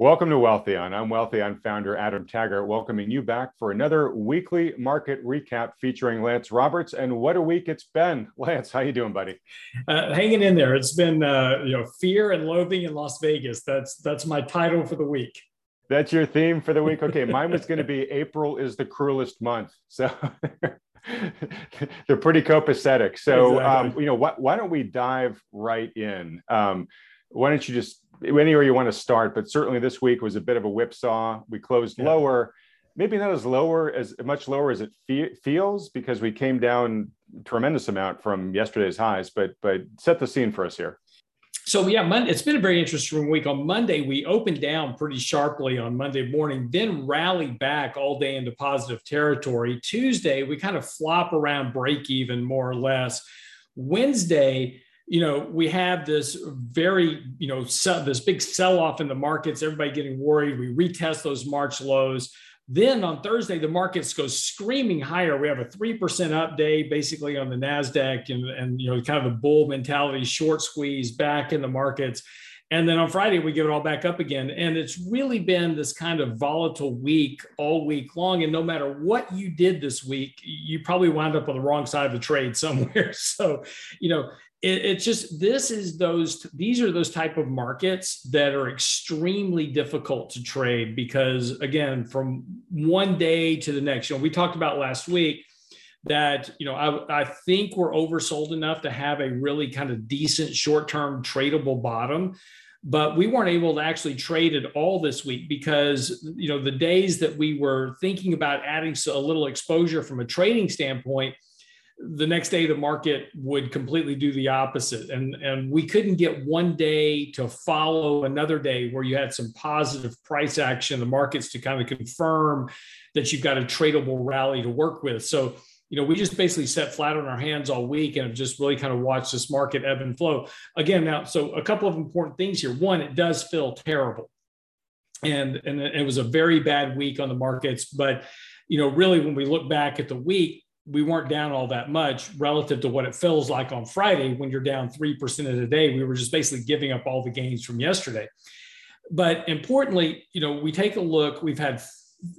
Welcome to Wealthion. I'm Wealthion founder Adam Taggart, welcoming you back for another weekly market recap featuring Lance Roberts. And what a week it's been, Lance. How you doing, buddy? Uh, hanging in there. It's been uh, you know fear and loathing in Las Vegas. That's that's my title for the week. That's your theme for the week. Okay, mine was going to be April is the cruelest month. So. they're pretty copacetic. So, exactly. um, you know, wh- why don't we dive right in? Um, why don't you just anywhere you want to start? But certainly this week was a bit of a whipsaw. We closed yeah. lower, maybe not as lower as much lower as it fe- feels because we came down tremendous amount from yesterday's highs. But but set the scene for us here. So yeah, Monday, it's been a very interesting week. On Monday, we opened down pretty sharply on Monday morning, then rallied back all day into positive territory. Tuesday, we kind of flop around break even more or less. Wednesday, you know, we have this very, you know, sell, this big sell off in the markets, everybody getting worried. We retest those March lows. Then on Thursday, the markets go screaming higher. We have a 3% up day basically on the NASDAQ and, and, you know, kind of a bull mentality, short squeeze back in the markets. And then on Friday, we give it all back up again. And it's really been this kind of volatile week all week long. And no matter what you did this week, you probably wound up on the wrong side of the trade somewhere. So, you know, it, it's just this is those these are those type of markets that are extremely difficult to trade because again from one day to the next you know we talked about last week that you know I, I think we're oversold enough to have a really kind of decent short-term tradable bottom but we weren't able to actually trade it all this week because you know the days that we were thinking about adding a little exposure from a trading standpoint the next day the market would completely do the opposite. And and we couldn't get one day to follow another day where you had some positive price action the markets to kind of confirm that you've got a tradable rally to work with. So you know we just basically sat flat on our hands all week and have just really kind of watched this market ebb and flow. Again now so a couple of important things here. One it does feel terrible. And and it was a very bad week on the markets. But you know really when we look back at the week we weren't down all that much relative to what it feels like on Friday when you're down 3% of the day. We were just basically giving up all the gains from yesterday. But importantly, you know, we take a look, we've had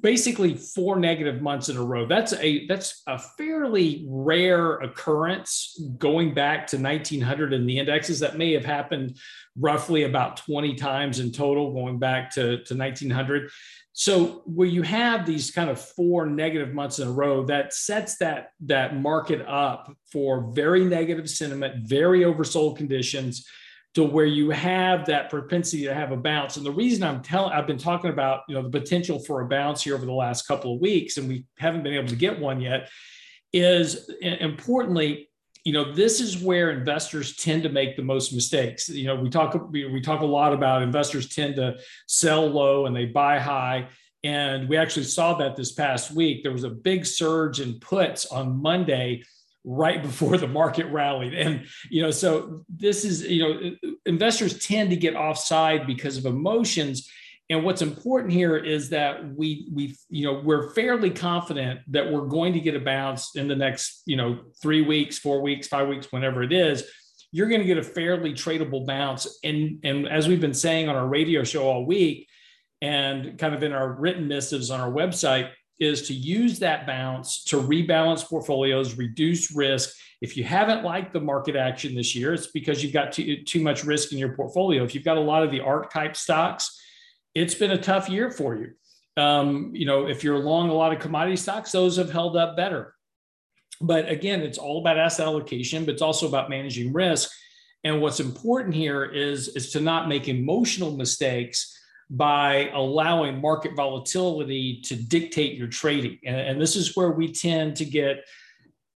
basically four negative months in a row. That's a that's a fairly rare occurrence going back to 1900 in the indexes that may have happened roughly about 20 times in total going back to, to 1900 so where you have these kind of four negative months in a row, that sets that that market up for very negative sentiment, very oversold conditions, to where you have that propensity to have a bounce. And the reason I'm telling, I've been talking about you know the potential for a bounce here over the last couple of weeks, and we haven't been able to get one yet, is importantly you know this is where investors tend to make the most mistakes. You know we talk we talk a lot about investors tend to sell low and they buy high. And we actually saw that this past week. There was a big surge in puts on monday right before the market rallied. And you know so this is you know investors tend to get offside because of emotions and what's important here is that we we you know we're fairly confident that we're going to get a bounce in the next you know three weeks, four weeks, five weeks, whenever it is. You're going to get a fairly tradable bounce, and and as we've been saying on our radio show all week, and kind of in our written missives on our website, is to use that bounce to rebalance portfolios, reduce risk. If you haven't liked the market action this year, it's because you've got too, too much risk in your portfolio. If you've got a lot of the ARK type stocks, it's been a tough year for you. Um, you know, if you're long a lot of commodity stocks, those have held up better. But again, it's all about asset allocation, but it's also about managing risk. And what's important here is, is to not make emotional mistakes by allowing market volatility to dictate your trading. And, and this is where we tend to get,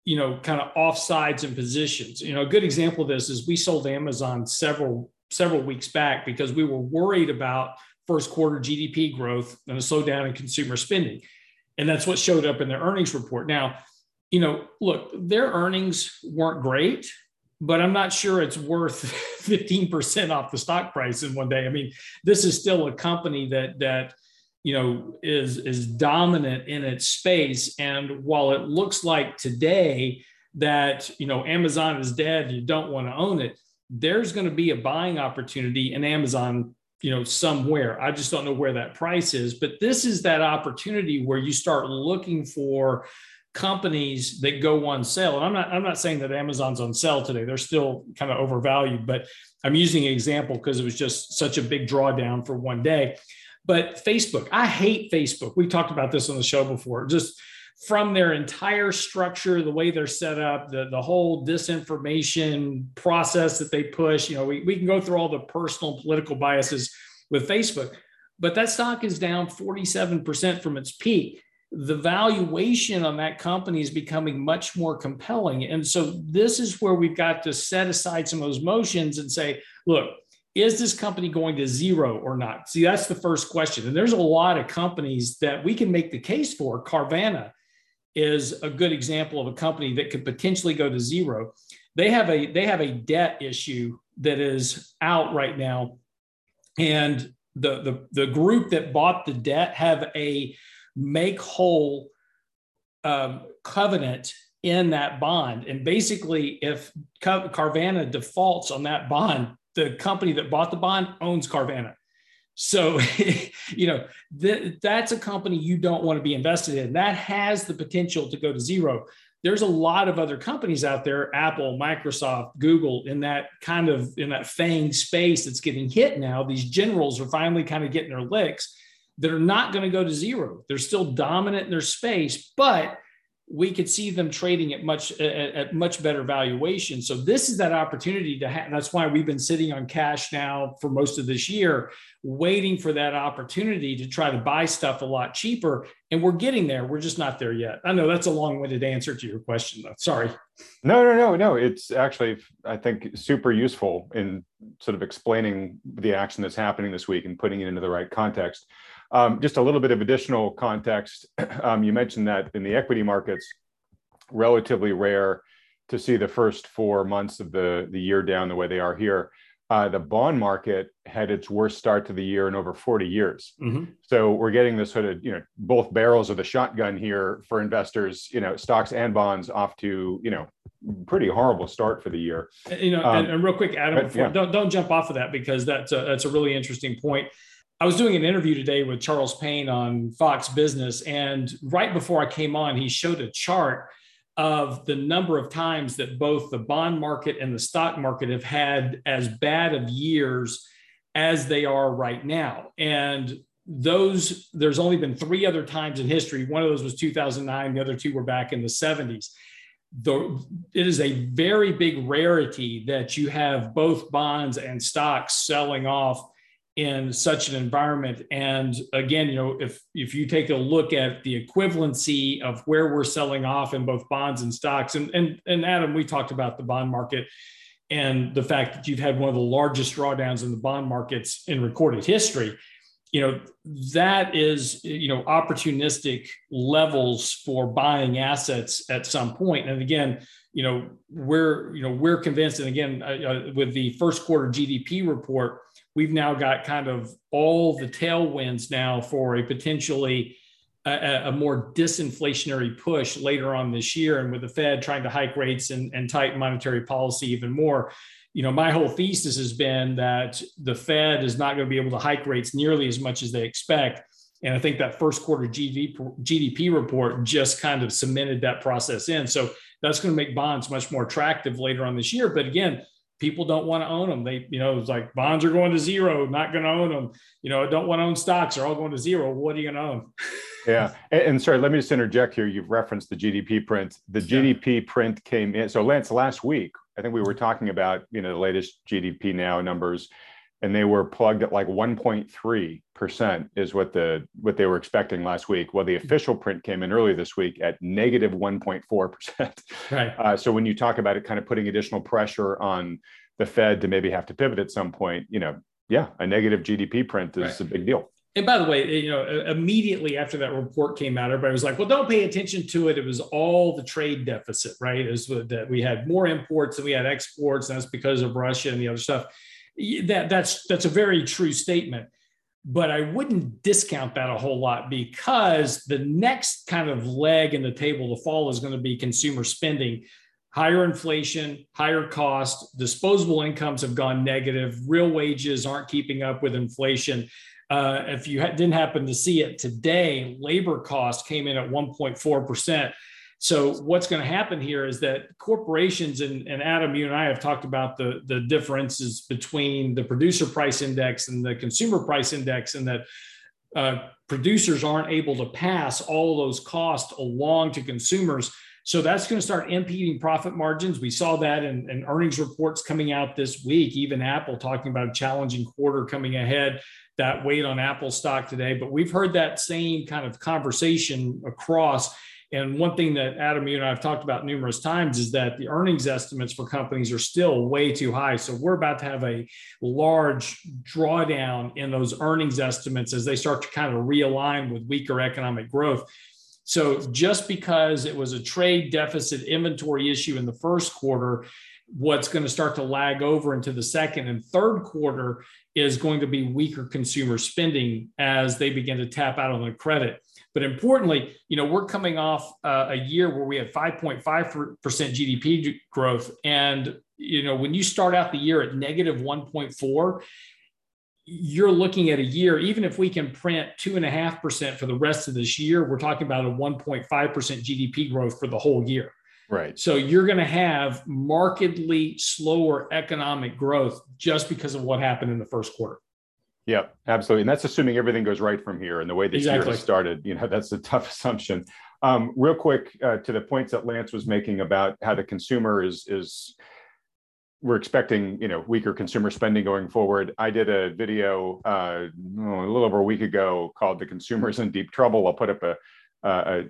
you know, kind of offsides and positions. You know, a good example of this is we sold Amazon several several weeks back because we were worried about first quarter GDP growth and a slowdown in consumer spending. And that's what showed up in their earnings report. Now, you know, look, their earnings weren't great, but I'm not sure it's worth 15% off the stock price in one day. I mean, this is still a company that that you know is is dominant in its space and while it looks like today that you know Amazon is dead, you don't want to own it, there's going to be a buying opportunity in Amazon you know somewhere. I just don't know where that price is but this is that opportunity where you start looking for companies that go on sale. And i'm not i'm not saying that amazon's on sale today. They're still kind of overvalued but i'm using an example because it was just such a big drawdown for one day. But facebook i hate facebook. We talked about this on the show before. Just from their entire structure, the way they're set up, the, the whole disinformation process that they push. You know, we, we can go through all the personal political biases with Facebook, but that stock is down 47% from its peak. The valuation on that company is becoming much more compelling. And so this is where we've got to set aside some of those motions and say, look, is this company going to zero or not? See, that's the first question. And there's a lot of companies that we can make the case for. Carvana is a good example of a company that could potentially go to zero. They have a they have a debt issue that is out right now, and the the, the group that bought the debt have a make whole um, covenant in that bond, and basically, if Carvana defaults on that bond, the company that bought the bond owns Carvana. So, you know, th- that's a company you don't want to be invested in. That has the potential to go to zero. There's a lot of other companies out there, Apple, Microsoft, Google, in that kind of in that FANG space that's getting hit now. These generals are finally kind of getting their licks that are not going to go to zero. They're still dominant in their space, but we could see them trading at much at, much better valuation. So this is that opportunity to have. That's why we've been sitting on cash now for most of this year, waiting for that opportunity to try to buy stuff a lot cheaper. And we're getting there. We're just not there yet. I know that's a long-winded answer to your question, though. Sorry. No, no, no, no. It's actually I think super useful in sort of explaining the action that's happening this week and putting it into the right context. Um, just a little bit of additional context. Um, you mentioned that in the equity markets, relatively rare to see the first four months of the, the year down the way they are here. Uh, the bond market had its worst start to the year in over 40 years. Mm-hmm. So we're getting this sort of, you know, both barrels of the shotgun here for investors, you know, stocks and bonds off to, you know, pretty horrible start for the year. You know, um, and, and, real quick, Adam, but, before, yeah. don't, don't jump off of that because that's a, that's a really interesting point. I was doing an interview today with Charles Payne on Fox Business, and right before I came on, he showed a chart of the number of times that both the bond market and the stock market have had as bad of years as they are right now. And those, there's only been three other times in history. One of those was 2009, the other two were back in the 70s. The, it is a very big rarity that you have both bonds and stocks selling off in such an environment. And again you know if if you take a look at the equivalency of where we're selling off in both bonds and stocks and and, and adam we talked about the bond market and the fact that you've had one of the largest drawdowns in the bond markets in recorded history. You know that is you know opportunistic levels for buying assets at some point. And again you know we're you know we're convinced and again uh, uh with the first quarter gdp report we've now got kind of all the tailwinds now for a potentially a, a, more disinflationary push later on this year. And with the Fed trying to hike rates and, and tighten monetary policy even more, you know, my whole thesis has been that the Fed is not going to be able to hike rates nearly as much as they expect. And I think that first quarter GDP, GDP report just kind of cemented that process in. So that's going to make bonds much more attractive later on this year. But again, people don't want to own them. They, you know, it's like bonds are going to zero, not going to own them. You know, don't want to own stocks, they're all going to zero. What are you going to own? yeah. And, and, sorry, let me just interject here. You've referenced the GDP print. The yeah. GDP print came in. So Lance, last week, I think we were talking about, you know, the latest GDP now numbers and they were plugged at like 1.3% is what the what they were expecting last week well the official print came in early this week at negative 1.4% right uh, so when you talk about it kind of putting additional pressure on the fed to maybe have to pivot at some point you know yeah a negative gdp print is right. a big deal and by the way, you know, immediately after that report came out, everybody was like, "Well, don't pay attention to it. It was all the trade deficit, right? Is that we had more imports than we had exports, and that's because of Russia and the other stuff." That that's that's a very true statement but i wouldn't discount that a whole lot because the next kind of leg in the table to fall is going to be consumer spending higher inflation, higher cost, disposable incomes have gone negative, real wages aren't keeping up with inflation. Uh, if you ha- didn't happen to see it today, labor cost came in at 1.4%. So what's going to happen here is that corporations and, and, Adam, you and I have talked about the, the differences between the producer price index and the consumer price index, and that uh, producers aren't able to pass all those costs along to consumers. So that's going to start impeding profit margins. We saw that in, in earnings reports coming out this week, even Apple talking about a challenging quarter coming ahead that weighed on Apple stock today. But we've heard that same kind of conversation across and one thing that Adam, you and I have talked about numerous times is that the earnings estimates for companies are still way too high. So we're about to have a large drawdown in those earnings estimates as they start to kind of realign with weaker economic growth. So just because it was a trade deficit inventory issue in the first quarter, what's going to start to lag over into the second and third quarter is going to be weaker consumer spending as they begin to tap out on the credit. But importantly, you know, we're coming off uh, a year where we had 5.5% GDP growth. And, you know, when you start out the year at negative 1.4, you're looking at a year, even if we can print two and a half percent for the rest of this year, we're talking about a 1.5% GDP growth for the whole year. Right. So you're going to have markedly slower economic growth just because of what happened in the first quarter. Yeah, absolutely. And that's assuming everything goes right from here. And the way this exactly. year has started, you know, that's a tough assumption. Um, real quick uh, to the points that Lance was making about how the consumer is is we're expecting you know weaker consumer spending going forward. I did a video uh, oh, a little over a week ago called "The Consumer's in Deep Trouble." I'll put up a uh,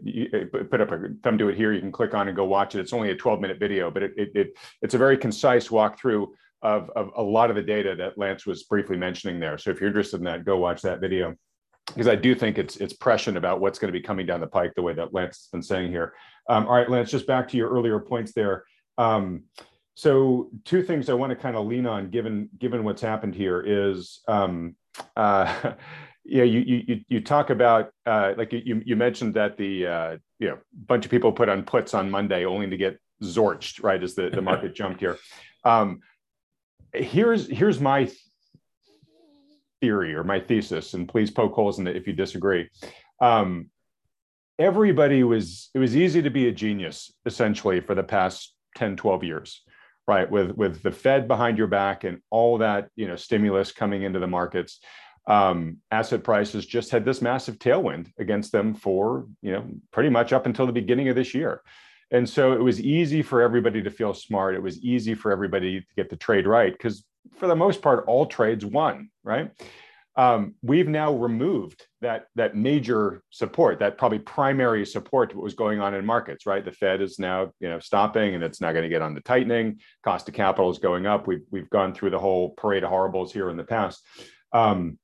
put up a thumb to it here. You can click on and go watch it. It's only a 12 minute video, but it, it, it it's a very concise walkthrough of, of a lot of the data that Lance was briefly mentioning there. So if you're interested in that, go watch that video because I do think it's it's prescient about what's going to be coming down the pike the way that Lance has been saying here. Um, all right, Lance, just back to your earlier points there. Um, so two things I want to kind of lean on given given what's happened here is um, uh, yeah you you you talk about uh, like you you mentioned that the uh, you know bunch of people put on puts on Monday only to get zorched right as the the market jumped here. Um, here's here's my theory or my thesis, and please poke holes in it if you disagree. Um, everybody was it was easy to be a genius essentially for the past 10 12 years right? With with the fed behind your back and all that you know stimulus coming into the markets. Um, asset prices just had this massive tailwind against them for you know pretty much up until the beginning of this year and so it was easy for everybody to feel smart. It was easy for everybody to get the trade right because, for the most part, all trades won, right? Um, we've now removed that that major support, that probably primary support to what was going on in markets, right? The Fed is now, you know, stopping, and it's not going to get on the tightening. Cost of capital is going up. We've we've gone through the whole parade of horribles here in the past, um,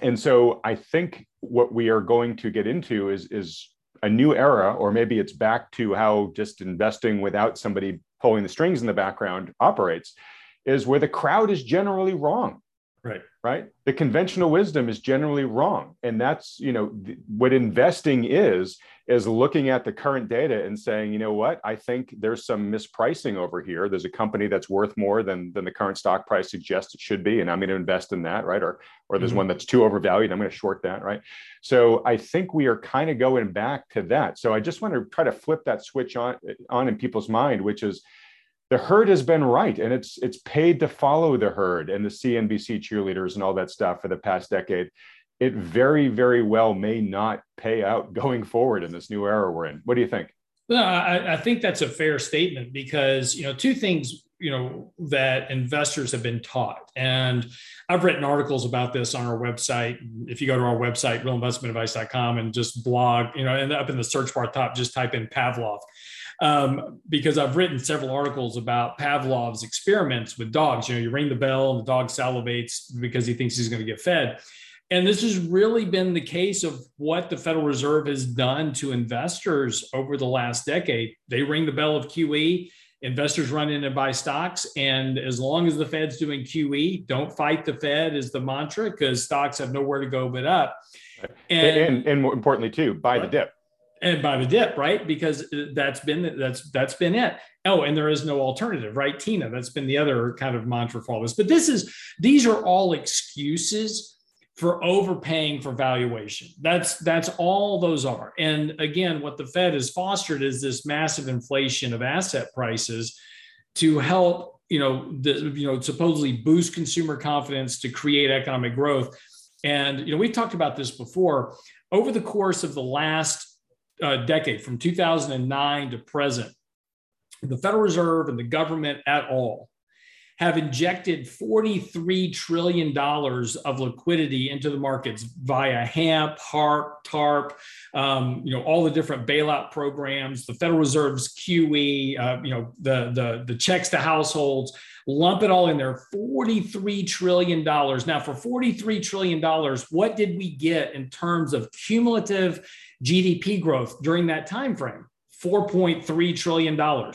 and so I think what we are going to get into is is a new era, or maybe it's back to how just investing without somebody pulling the strings in the background operates, is where the crowd is generally wrong. Right. Right. The conventional wisdom is generally wrong. And that's, you know, th- what investing is, is looking at the current data and saying, you know what, I think there's some mispricing over here. There's a company that's worth more than, than the current stock price suggests it should be. And I'm going to invest in that. Right. Or, or there's mm-hmm. one that's too overvalued. I'm going to short that. Right. So I think we are kind of going back to that. So I just want to try to flip that switch on, on in people's mind, which is, the herd has been right and it's it's paid to follow the herd and the CNBC cheerleaders and all that stuff for the past decade. It very, very well may not pay out going forward in this new era we're in. What do you think? Well, I, I think that's a fair statement because you know two things you know that investors have been taught and i've written articles about this on our website if you go to our website realinvestmentadvice.com and just blog you know and up in the search bar top just type in pavlov um, because I've written several articles about Pavlov's experiments with dogs. You know, you ring the bell and the dog salivates because he thinks he's going to get fed. And this has really been the case of what the Federal Reserve has done to investors over the last decade. They ring the bell of QE, investors run in and buy stocks. And as long as the Fed's doing QE, don't fight the Fed is the mantra because stocks have nowhere to go but up. And, and, and more importantly, too, buy right. the dip and by the dip, right? Because uh, that's been that's that's been it. Oh, and there is no alternative, right, Tina? That's been the other kind of mantra for all this. But this is these are all excuses for overpaying for valuation. That's that's all those are. And again, what the Fed has fostered is this massive inflation of asset prices to help, you know, the, you know, supposedly boost consumer confidence to create economic growth. And you know, we've talked about this before. Over the course of the last uh, decade, from 2009 to present, the Federal Reserve and the government at all have injected $43 trillion of liquidity into the markets via HAMP, HARP, TARP, um, you know, all the different bailout programs, the Federal Reserve's QE, uh, you know, the, the, the checks to households, lump it all in there, $43 trillion. Now, for $43 trillion, what did we get in terms of cumulative GDP growth during that time frame? $4.3 trillion.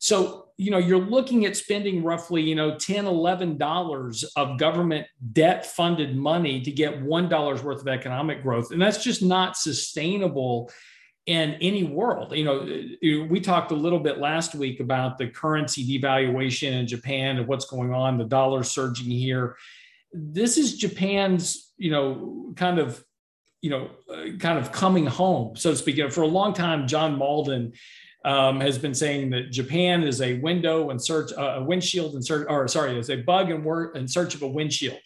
So, you know, you're looking at spending roughly, you know, 10, 11 dollars of government debt funded money to get $1 worth of economic growth. And that's just not sustainable in any world. You know, we talked a little bit last week about the currency devaluation in Japan and what's going on, the dollar surging here. This is Japan's, you know, kind of you know, uh, kind of coming home, so to speak. For a long time, John Mauldin um, has been saying that Japan is a window and search, uh, a windshield and search, or sorry, is a bug and work in search of a windshield.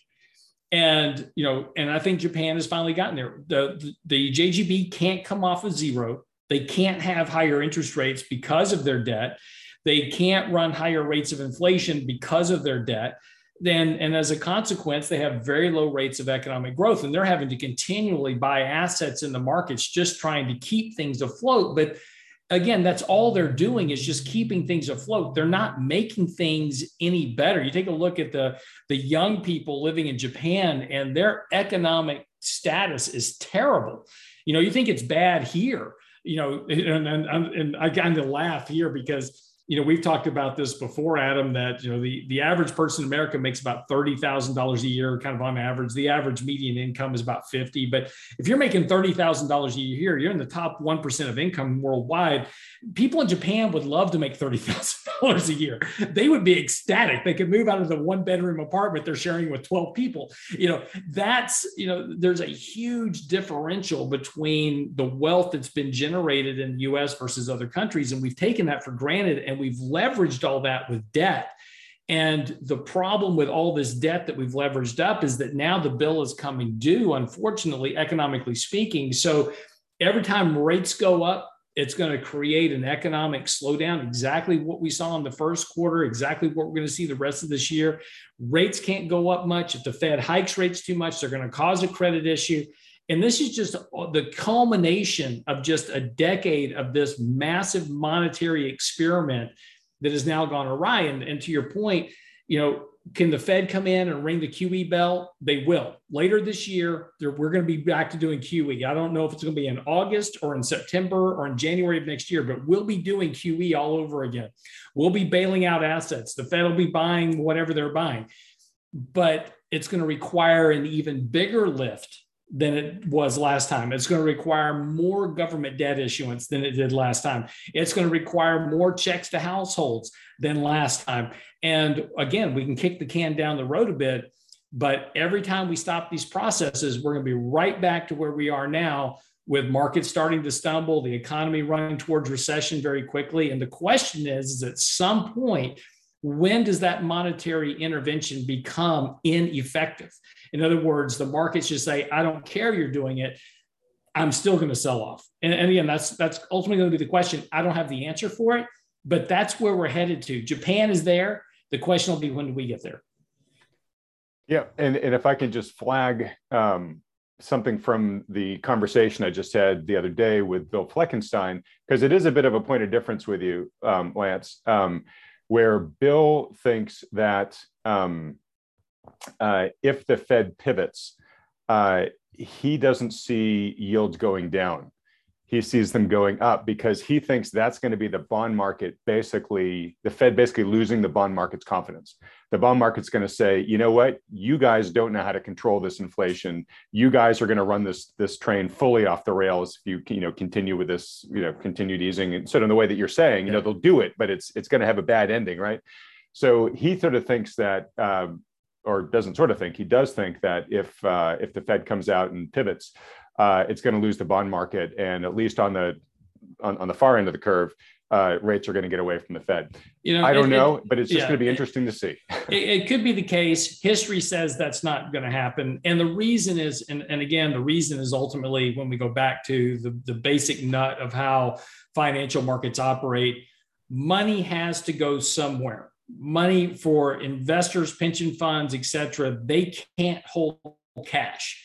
And you know, and I think Japan has finally gotten there. The, the the JGB can't come off of zero. They can't have higher interest rates because of their debt. They can't run higher rates of inflation because of their debt then and as a consequence they have very low rates of economic growth and they're having to continually buy assets in the markets just trying to keep things afloat. But again that's all they're doing is just keeping things afloat. They're not making things any better. You take a look at the the young people living in japan and their economic status is terrible. You know you think it's bad here you know and, and, and i kind of laugh here because you know, we've talked about this before, Adam, that, you know, the, the average person in America makes about $30,000 a year, kind of on average. The average median income is about 50. But if you're making $30,000 a year, you're in the top 1% of income worldwide. People in Japan would love to make $30,000 a year. They would be ecstatic. They could move out of the one bedroom apartment they're sharing with 12 people. You know, that's, you know, there's a huge differential between the wealth that's been generated in the US versus other countries. And we've taken that for granted. And we've leveraged all that with debt. And the problem with all this debt that we've leveraged up is that now the bill is coming due, unfortunately, economically speaking. So every time rates go up, it's going to create an economic slowdown, exactly what we saw in the first quarter, exactly what we're going to see the rest of this year. Rates can't go up much. If the Fed hikes rates too much, they're going to cause a credit issue. And this is just the culmination of just a decade of this massive monetary experiment that has now gone awry. And, and to your point, you know, can the Fed come in and ring the QE bell? They will. Later this year, we're going to be back to doing QE. I don't know if it's going to be in August or in September or in January of next year, but we'll be doing QE all over again. We'll be bailing out assets. The Fed will be buying whatever they're buying. But it's going to require an even bigger lift than it was last time. It's going to require more government debt issuance than it did last time. It's going to require more checks to households than last time. And again, we can kick the can down the road a bit, but every time we stop these processes, we're going to be right back to where we are now with markets starting to stumble, the economy running towards recession very quickly. And the question is, is at some point, when does that monetary intervention become ineffective? In other words, the markets just say, I don't care you're doing it. I'm still going to sell off. And, and again, that's that's ultimately going to be the question. I don't have the answer for it, but that's where we're headed to. Japan is there. The question will be when do we get there? Yeah, and, and if I can just flag um, something from the conversation I just had the other day with Bill Fleckenstein, because it is a bit of a point of difference with you, um, Lance, um, where Bill thinks that um, uh, if the Fed pivots, uh, he doesn't see yields going down. he sees them going up because he thinks that's going to be the bond market basically the fed basically losing the bond market's confidence. The bond market's going to say you know what? You guys don't know how to control this inflation. You guys are going to run this this train fully off the rails if you you know continue with this you know continued easing. And sort of the way that you're saying you know they'll do it but it's it's going to have a bad ending right? So he sort of thinks that um, or doesn't sort of think he does think that if uh, if the fed comes out and pivots uh, it's going to lose the bond market, and at least on the on, on the far end of the curve, uh, rates are going to get away from the Fed. You know, I don't it, know, it, but it's just yeah, going to be interesting to see. it, it, could be the case. History says that's not going to happen, and the reason is, and, and again, the reason is ultimately when we go back to the the basic nut of how financial markets operate. Money has to go somewhere. Money for investors, pension funds, et cetera, they can't hold cash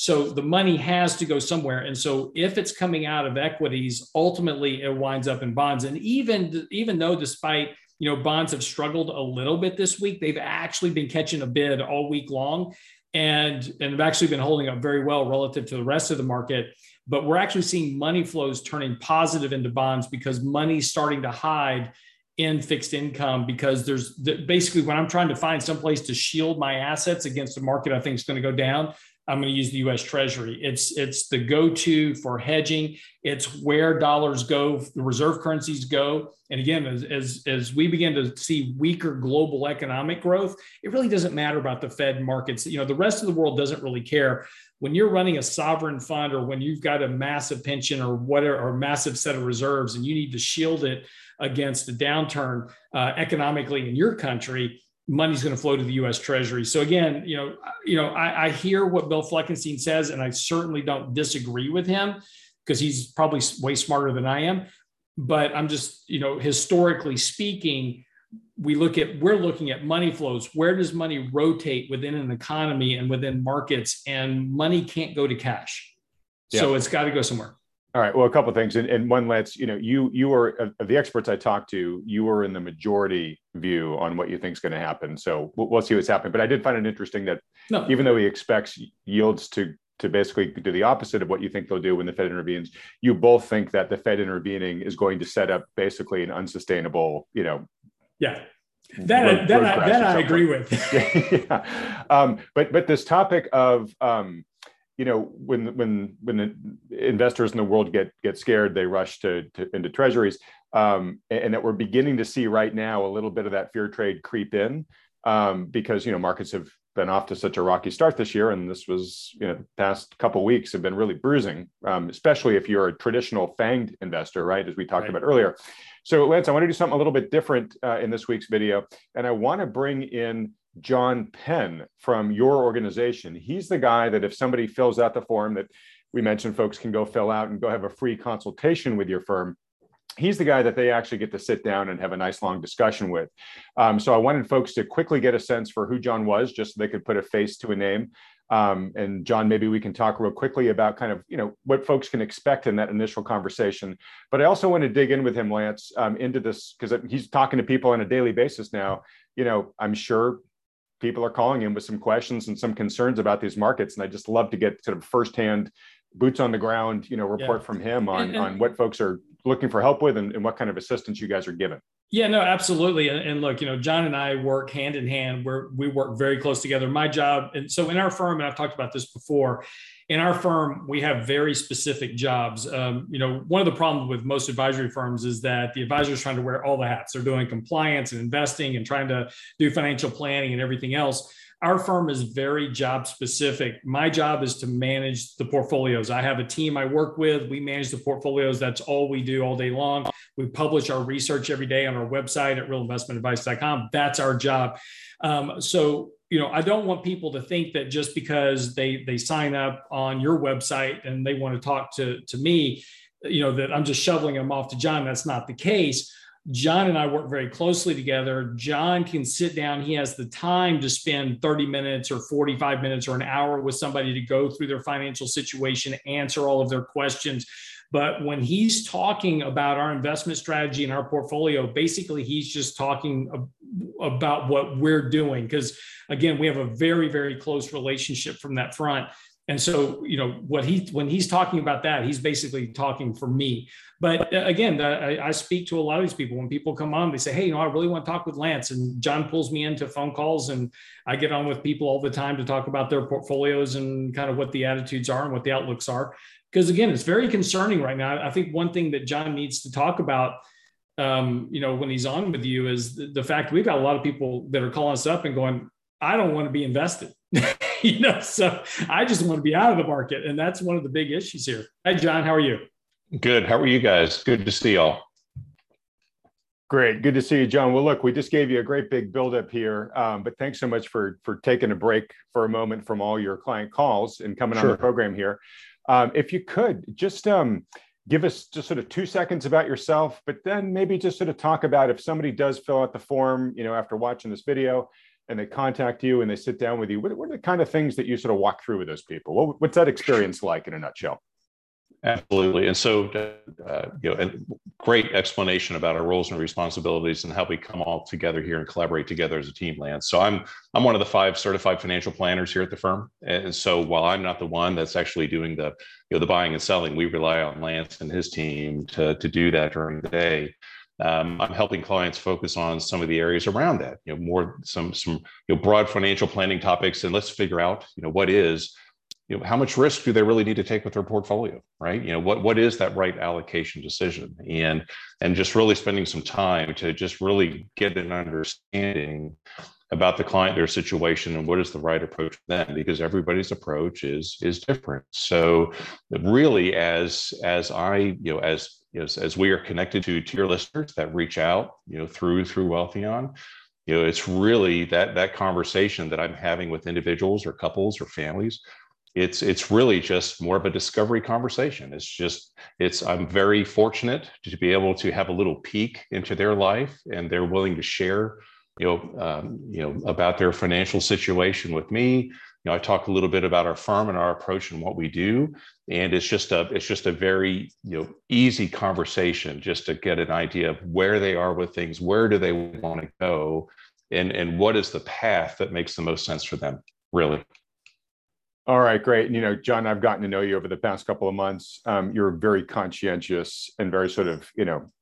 so the money has to go somewhere. And so if it's coming out of equities, ultimately it winds up in bonds. And even, even though despite you know bonds have struggled a little bit this week, they've actually been catching a bid all week long and and have actually been holding up very well relative to the rest of the market. But we're actually seeing money flows turning positive into bonds because money's starting to hide in fixed income because there's basically when I'm trying to find some place to shield my assets against a market I think is going to go down, I'm going to use the U.S. Treasury. It's it's the go-to for hedging. It's where dollars go, the reserve currencies go. And again, as, as as we begin to see weaker global economic growth, it really doesn't matter about the Fed markets. You know, the rest of the world doesn't really care. When you're running a sovereign fund, or when you've got a massive pension, or whatever, or massive set of reserves, and you need to shield it against a downturn uh, economically in your country money's going to flow to the U.S. Treasury. So again, you know, you know, I, I hear what Bill Fleckenstein says, and I certainly don't disagree with him because he's probably way smarter than I am. But I'm just, you know, historically speaking, we look at we're looking at money flows. Where does money rotate within an economy and within markets? And money can't go to cash, yeah. so it's got to go somewhere. All right. Well, a couple of things, and, and one, let's you know, you you are of the experts I talked to, you were in the majority view on what you think is going to happen. So we'll, we'll, see what's happening. But I did find it interesting that no. even though he expects yields to to basically do the opposite of what you think they'll do when the Fed intervenes, you both think that the Fed intervening is going to set up basically an unsustainable, you know, yeah, that road, that, road I, that I agree with. yeah. Um, but but this topic of um, you know when when when the investors in the world get get scared they rush to, to into treasuries um, and that we're beginning to see right now a little bit of that fear trade creep in um, because you know markets have been off to such a rocky start this year and this was you know the past couple weeks have been really bruising um, especially if you're a traditional fanged investor right as we talked right. about earlier so lance i want to do something a little bit different uh, in this week's video and i want to bring in John Penn from your organization. He's the guy that if somebody fills out the form that we mentioned, folks can go fill out and go have a free consultation with your firm. He's the guy that they actually get to sit down and have a nice long discussion with. Um, so I wanted folks to quickly get a sense for who John was, just so they could put a face to a name. Um, and John, maybe we can talk real quickly about kind of you know what folks can expect in that initial conversation. But I also want to dig in with him, Lance, um, into this because he's talking to people on a daily basis now. You know, I'm sure people are calling in with some questions and some concerns about these markets. And I just love to get sort of firsthand boots on the ground, you know, report yeah. from him on, and, and, on what folks are looking for help with and, and, what kind of assistance you guys are given. Yeah, no, absolutely. And, and look, you know, John and I work hand in hand where we work very close together. My job, and so in our firm, and I've talked about this before, in our firm, we have very specific jobs. Um, you know, one of the problems with most advisory firms is that the advisor is trying to wear all the hats. They're doing compliance and investing and trying to do financial planning and everything else. Our firm is very job specific. My job is to manage the portfolios. I have a team I work with. We manage the portfolios. That's all we do all day long. We publish our research every day on our website at realinvestmentadvice.com. That's our job. Um, so you know i don't want people to think that just because they they sign up on your website and they want to talk to to me you know that i'm just shoveling them off to john. That's not the case. John and i work very closely together. John can sit down. He has the time to spend 30 minutes or 45 minutes or an hour with somebody to go through their financial situation answer all of their questions. But when he's talking about our investment strategy and our portfolio, basically he's just talking about what we're doing. Because again, we have a very, very close relationship from that front. And so, you know, what he when he's talking about that, he's basically talking for me. But uh, again, I, I, speak to a lot of these people. When people come on, they say, "Hey, you know, I really want to talk with Lance," and John pulls me into phone calls, and I get on with people all the time to talk about their portfolios and kind of what the attitudes are and what the outlooks are. Because again, it's very concerning right now. I think one thing that John needs to talk about um, you know, when he's on with you is the, the, fact we've got a lot of people that are calling us up and going, I don't want to be invested. you know, so I just want to be out of the market. And that's one of the big issues here. Hi, John. How are you? Good. How are you guys? Good to see y'all. Great. Good to see you, John. Well, look, we just gave you a great big buildup here, um, but thanks so much for for taking a break for a moment from all your client calls and coming sure. on the program here. Um, if you could just um, give us just sort of two seconds about yourself, but then maybe just sort of talk about if somebody does fill out the form, you know, after watching this video, and they contact you and they sit down with you, what, what are the kind of things that you sort of walk through with those people? What, what's that experience like in a nutshell? Absolutely. And so, uh, you know, and great explanation about our roles and responsibilities and how we come all together here and collaborate together as a team, Lance. So I'm I'm one of the five certified financial planners here at the firm. And so while I'm not the one that's actually doing the, you know, the buying and selling, we rely on Lance and his team to, to do that during the day um, I'm helping clients focus on some of the areas around that, you know, more some some you know broad financial planning topics, and let's figure out you know what is you know how much risk do they really need to take with their portfolio, right? You know what what is that right allocation decision, and and just really spending some time to just really get an understanding about the client their situation and what is the right approach for them because everybody's approach is is different so really as as i you know as as, as we are connected to, your listeners that reach out, you know, through through Wealthion, you know, it's really that that conversation that I'm having with individuals or couples or families. It's it's really just more of a discovery conversation. It's just it's I'm very fortunate to be able to have a little peek into their life, and they're willing to share, you know, um, you know about their financial situation with me you know, I talk a little bit about our firm and our approach and what we do, and it's just a it's just a very you know easy conversation just to get an idea of where they are with things, where do they want to go, and and what is the path that makes the most sense for them, really. All right, great. And, you know, John, I've gotten to know you over the past couple of months. Um, you're a very conscientious and very sort of you know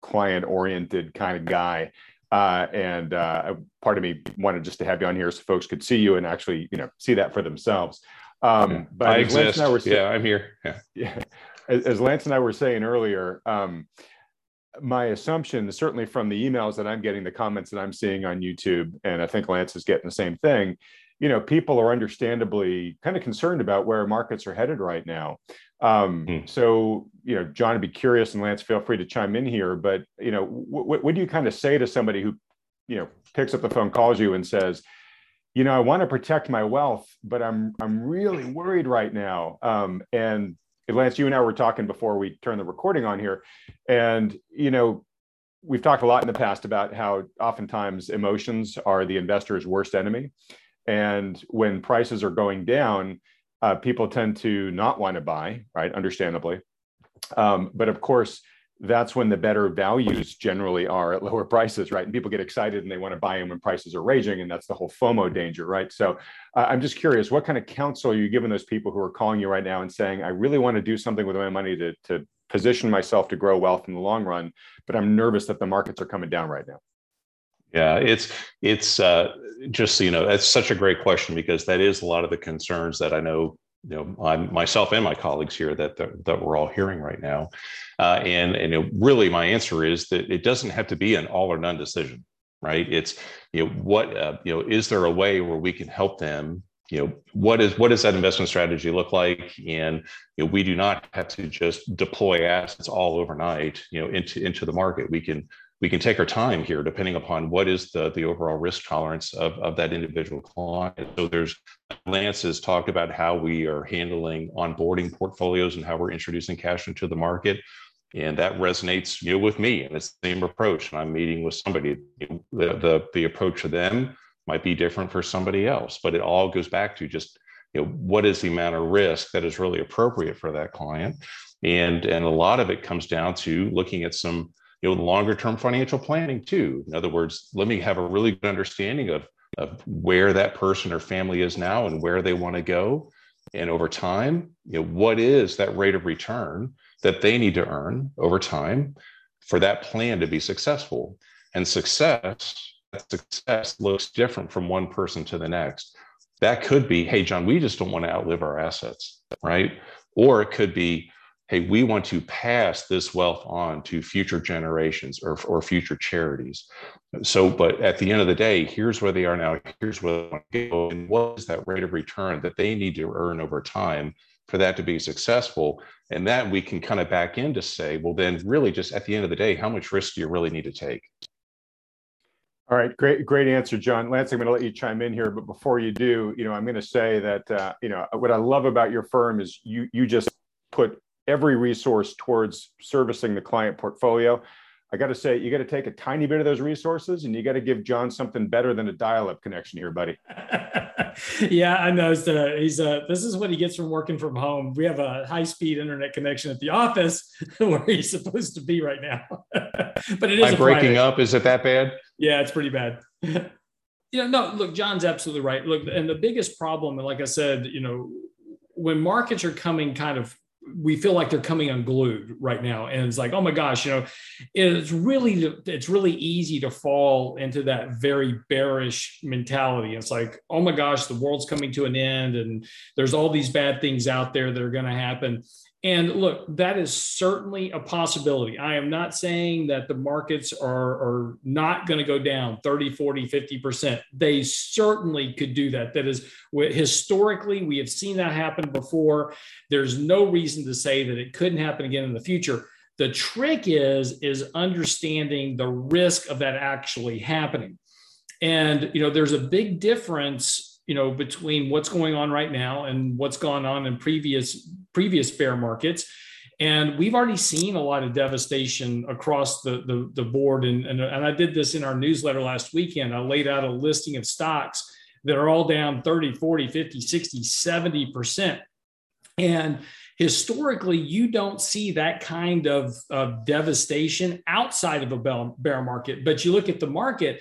client oriented kind of guy. Uh, and uh, part of me wanted just to have you on here so folks could see you and actually, you know, see that for themselves. Um, yeah. But I exist. I were, yeah, I'm here. Yeah. yeah. As, as, Lance and I were saying earlier, um, my assumption, certainly from the emails that I'm getting, the comments that I'm seeing on YouTube, and I think Lance is getting the same thing. You know, people are understandably kind of concerned about where markets are headed right now. Um, mm. So, you know, John, I'd be curious, and Lance, feel free to chime in here. But you know, what, what do you kind of say to somebody who, you know, picks up the phone, calls you, and says, you know, I want to protect my wealth, but I'm I'm really worried right now. Um, and Lance, you and I were talking before we turned the recording on here, and you know, we've talked a lot in the past about how oftentimes emotions are the investor's worst enemy, and when prices are going down uh, people tend to not want to buy, right? Understandably. Um, but of course, that's when the better values generally are at lower prices, right? And people get excited and they want to buy them when prices are raging, and that's the whole FOMO danger, right? So uh, I'm just curious, what kind of counsel are you giving those people who are calling you right now and saying, "I really want to do something with my money to to position myself to grow wealth in the long run, but I'm nervous that the markets are coming down right now." Yeah, it's it's uh, just you know that's such a great question because that is a lot of the concerns that I know you know I'm, myself and my colleagues here that that, we're all hearing right now, uh, and and it, really my answer is that it doesn't have to be an all or none decision, right? It's you know what uh, you know is there a way where we can help them? You know what is what does that investment strategy look like? And you know we do not have to just deploy assets all overnight you know into into the market. We can we can take our time here depending upon what is the, the overall risk tolerance of, of that individual client. So there's Lance has talked about how we are handling onboarding portfolios and how we're introducing cash into the market. And that resonates you know, with me and it's the same approach. And I'm meeting with somebody, the, the, the approach to them might be different for somebody else, but it all goes back to just you know what is the amount of risk that is really appropriate for that client and and a lot of it comes down to looking at some you know longer term financial planning too in other words let me have a really good understanding of of where that person or family is now and where they want to go and over time, you know, what is that rate of return that they need to earn over time for that plan to be successful? And success, success looks different from one person to the next. That could be, hey, John, we just don't want to outlive our assets, right? Or it could be, hey, we want to pass this wealth on to future generations or, or future charities. So, but at the end of the day, here's where they are now, here's where they want to go, and what is that rate of return that they need to earn over time for that to be successful? And that we can kind of back in to say, well, then really just at the end of the day, how much risk do you really need to take? All right, great, great answer, John. Lance, I'm going to let you chime in here, but before you do, you know, I'm going to say that uh, you know what I love about your firm is you you just put every resource towards servicing the client portfolio. I got to say, you got to take a tiny bit of those resources, and you got to give John something better than a dial-up connection here, buddy. yeah, I know. Uh, he's uh, this is what he gets from working from home. We have a high-speed internet connection at the office where he's supposed to be right now. but it is breaking Friday. up. Is it that bad? Yeah, it's pretty bad. you know, no, look, John's absolutely right. Look, and the biggest problem, and like I said, you know, when markets are coming kind of we feel like they're coming unglued right now. And it's like oh my gosh you know it's really it's really easy to fall into that very bearish mentality. It's like oh my gosh the world's coming to an end and there's all these bad things out there that are going to happen and look, that is certainly a possibility. I am not saying that the markets are, are not going to go down 30, 40, 50%. They certainly could do that. That is, historically, we have seen that happen before. There's no reason to say that it couldn't happen again in the future. The trick is, is understanding the risk of that actually happening. And, you know, there's a big difference you know between what's going on right now and what's gone on in previous previous bear markets. And we've already seen a lot of devastation across the, the, the board. And, and, and i did this in our newsletter last weekend. I laid out a listing of stocks that are all down 30 40 50 60 70% and historically you don't see that kind of, of devastation outside of a bear market. But you look at the market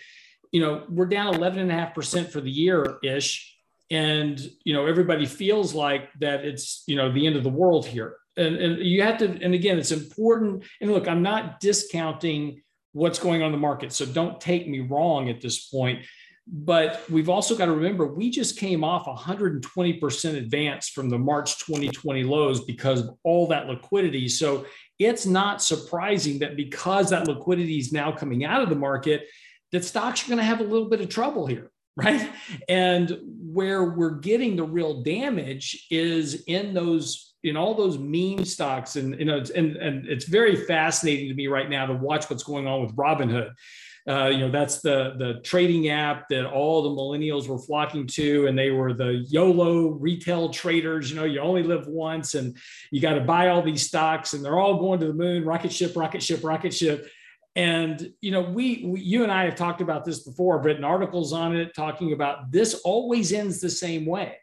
you know, we're down 11.5% for the year ish. And, you know, everybody feels like that it's, you know, the end of the world here. And, and you have to, and again, it's important. And look, I'm not discounting what's going on in the market. So don't take me wrong at this point. But we've also got to remember we just came off 120% advance from the March 2020 lows because of all that liquidity. So it's not surprising that because that liquidity is now coming out of the market, that stocks are going to have a little bit of trouble here, right? And where we're getting the real damage is in those in all those meme stocks and you know and and it's very fascinating to me right now to watch what's going on with Robinhood. Uh, you know that's the the trading app that all the millennials were flocking to and they were the yolo retail traders you know you only live once and you got to buy all these stocks and they're all going to the moon rocket ship rocket ship rocket ship and you know, we, we, you and I have talked about this before. Written articles on it, talking about this always ends the same way.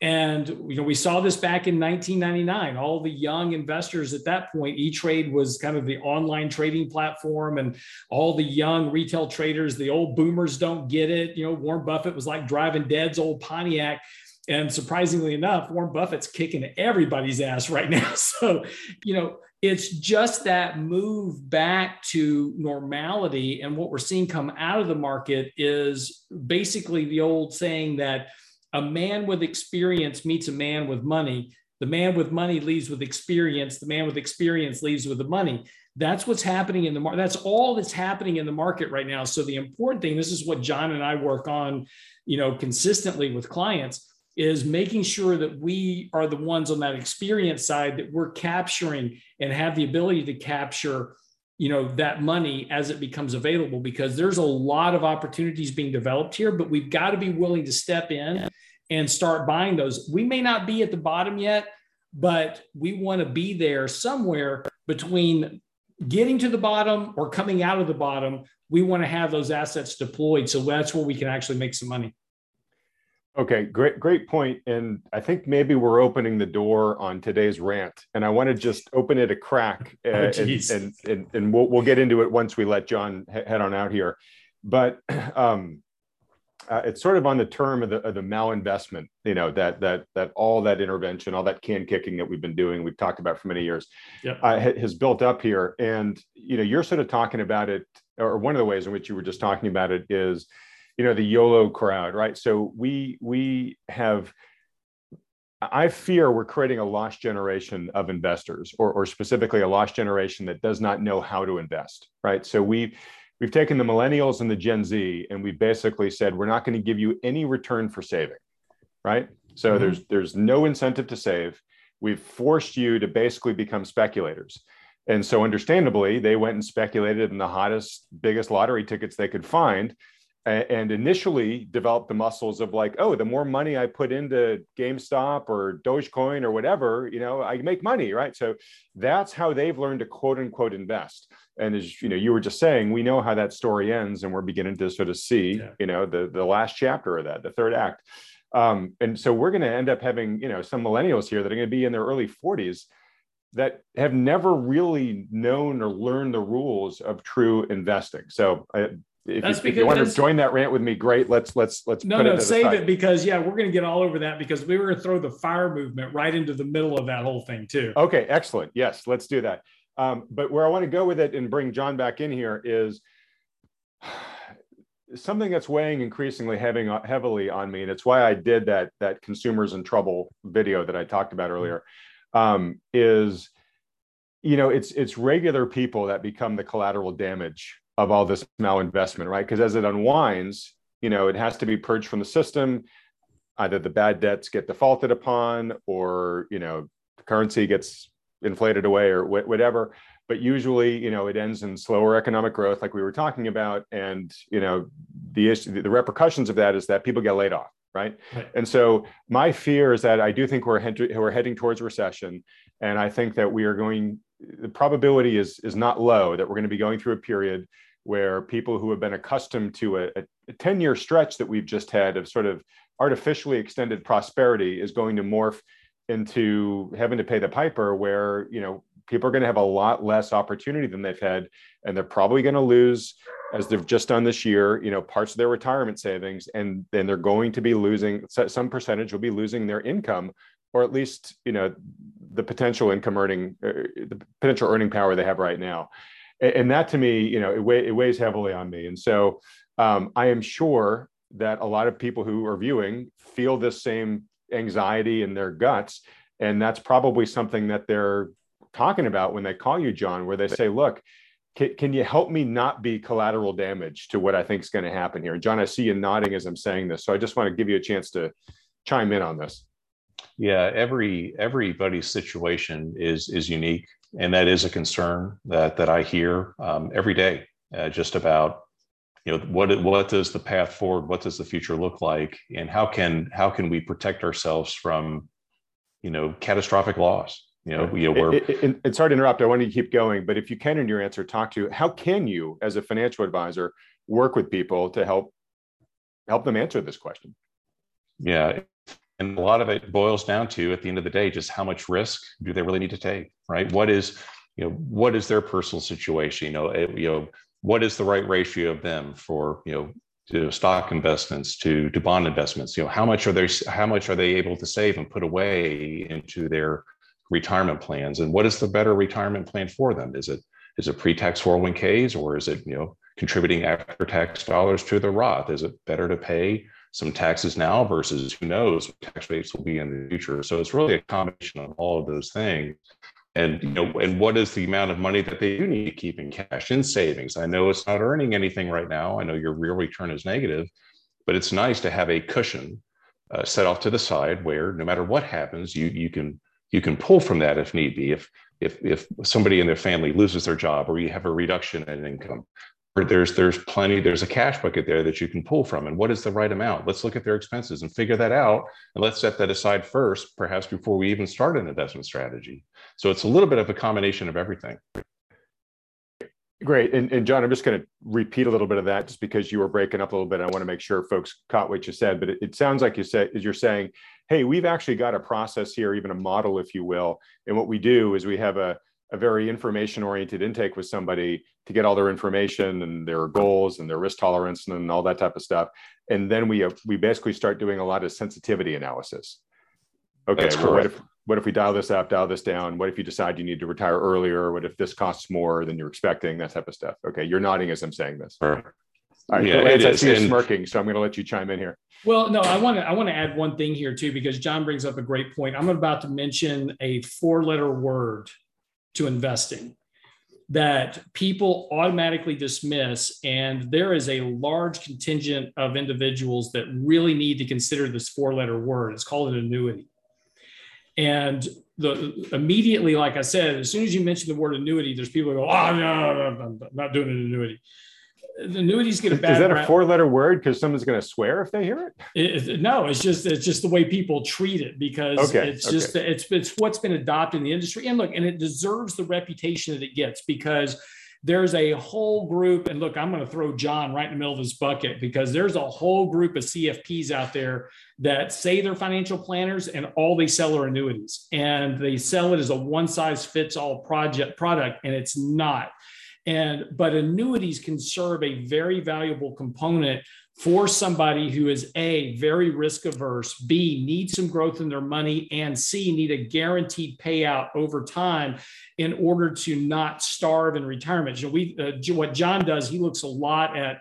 And you know, we saw this back in 1999. All the young investors at that point, E-Trade was kind of the online trading platform, and all the young retail traders, the old boomers don't get it. You know, Warren Buffett was like driving Dead's old Pontiac. And surprisingly enough, Warren Buffett's kicking everybody's ass right now. So, you know, it's just that move back to normality. And what we're seeing come out of the market is basically the old saying that a man with experience meets a man with money. The man with money leaves with experience. The man with experience leaves with the money. That's what's happening in the market. That's all that's happening in the market right now. So the important thing, this is what John and I work on, you know, consistently with clients is making sure that we are the ones on that experience side that we're capturing and have the ability to capture you know that money as it becomes available because there's a lot of opportunities being developed here but we've got to be willing to step in and start buying those. We may not be at the bottom yet but we want to be there somewhere between getting to the bottom or coming out of the bottom. We want to have those assets deployed so that's where we can actually make some money Okay, great, great point. And I think maybe we're opening the door on today's rant, and I want to just open it a crack, oh, and, and, and and we'll we'll get into it once we let John head on out here. But um, uh, it's sort of on the term of the, of the malinvestment, you know, that that that all that intervention, all that can kicking that we've been doing, we've talked about for many years, yep. uh, has built up here. And you know, you're sort of talking about it, or one of the ways in which you were just talking about it is, you know, the YOLO crowd, right? So we we have. I fear we're creating a lost generation of investors, or, or specifically a lost generation that does not know how to invest, right? So we we've taken the millennials and the Gen Z, and we basically said we're not going to give you any return for saving, right? So mm-hmm. there's there's no incentive to save. We've forced you to basically become speculators. And so, understandably, they went and speculated in the hottest, biggest lottery tickets they could find, and initially developed the muscles of like, oh, the more money I put into GameStop or Dogecoin or whatever, you know, I make money, right? So that's how they've learned to quote unquote invest and as you know you were just saying we know how that story ends and we're beginning to sort of see yeah. you know the the last chapter of that the third act um, and so we're going to end up having you know some millennials here that are going to be in their early 40s that have never really known or learned the rules of true investing so I, if, you, if you, want to join that rant with me, great. Let's let's let's no no save it because yeah, we're going to get all over that because we were going to throw the fire movement right into the middle of that whole thing too. Okay, excellent. Yes, let's do that. Um, but where I want to go with it and bring John back in here is something that's weighing increasingly heavy, heavily on me, and it's why I did that that consumers in trouble video that I talked about earlier. Um, is you know it's it's regular people that become the collateral damage of all this malinvestment, right? Because as it unwinds, you know it has to be purged from the system. Either the bad debts get defaulted upon, or you know the currency gets inflated away or wh- whatever but usually you know it ends in slower economic growth like we were talking about and you know the issue the repercussions of that is that people get laid off right, right. and so my fear is that i do think we're, head- we're heading towards recession and i think that we are going the probability is is not low that we're going to be going through a period where people who have been accustomed to a, a 10 year stretch that we've just had of sort of artificially extended prosperity is going to morph into having to pay the piper where you know people are going to have a lot less opportunity than they've had and they're probably going to lose as they've just done this year you know parts of their retirement savings and then they're going to be losing some percentage will be losing their income or at least you know the potential income earning uh, the potential earning power they have right now and that to me you know it, weigh, it weighs heavily on me and so um, i am sure that a lot of people who are viewing feel this same anxiety in their guts. And that's probably something that they're talking about when they call you, John, where they say, look, can, can you help me not be collateral damage to what I think is going to happen here? John, I see you nodding as I'm saying this. So I just want to give you a chance to chime in on this. Yeah, every everybody's situation is is unique, and that is a concern that that I hear um, every day, uh, just about you know what what does the path forward what does the future look like and how can how can we protect ourselves from you know catastrophic loss? You know, you know we're it, it, it, sorry to interrupt i want to keep going but if you can in your answer talk to how can you as a financial advisor work with people to help help them answer this question? Yeah and a lot of it boils down to at the end of the day just how much risk do they really need to take right? What is you know what is their personal situation? You know it, you know what is the right ratio of them for you know to stock investments to to bond investments? You know how much are they how much are they able to save and put away into their retirement plans? And what is the better retirement plan for them? Is it is it pre-tax 401ks or is it you know contributing after tax dollars to the roth? Is it better to pay some taxes now versus who knows what tax rates will be in the future. So it's really a combination of all of those things. And you know and what is the amount of money that they do need to keep in cash in savings? I know it's not earning anything right now. I know your real return is negative but it's nice to have a cushion uh, set off to the side where no matter what happens you you can you can pull from that if need be. If if if somebody in their family loses their job or you have a reduction in income there's there's plenty there's a cash bucket there that you can pull from. And what is the right amount? Let's look at their expenses and figure that out. And let's set that aside first perhaps before we even start an investment strategy. So it's a little bit of a combination of everything. Great. And, and john i'm just going to repeat a little bit of that just because you were breaking up a little bit. I want to make sure folks caught what you said but it, it sounds like you said is you're saying hey we've actually got a process here even a model if you will. And what we do is we have a a very information oriented intake with somebody to get all their information and their goals and their risk tolerance and all that type of stuff and then we uh, we basically start doing a lot of sensitivity analysis. Okay, well, what if what if we dial this up, dial this down? What if you decide you need to retire earlier? What if this costs more than you're expecting? That type of stuff. Okay, you're nodding as I'm saying this. All right, yeah, Lance, I see you smirking, so I'm going to let you chime in here. Well, no, I want to I want to add one thing here too because John brings up a great point. I'm about to mention a four-letter word to investing that people automatically dismiss, and there is a large contingent of individuals that really need to consider this four-letter word. It's called an annuity. And the immediately, like I said, as soon as you mention the word annuity, there's people who go, "Oh no, no, no, I'm not doing an annuity." The annuities get a bad. Is that a four-letter word? Because someone's going to swear if they hear it? it? No, it's just it's just the way people treat it because okay, it's okay. just it's it's what's been adopted in the industry. And look, and it deserves the reputation that it gets because there's a whole group, and look, I'm going to throw John right in the middle of this bucket because there's a whole group of CFPs out there that say they're financial planners and all they sell are annuities. And they sell it as a one size fits all project product, and it's not. And but annuities can serve a very valuable component for somebody who is a very risk averse, b need some growth in their money, and c need a guaranteed payout over time in order to not starve in retirement. Know, we uh, what John does, he looks a lot at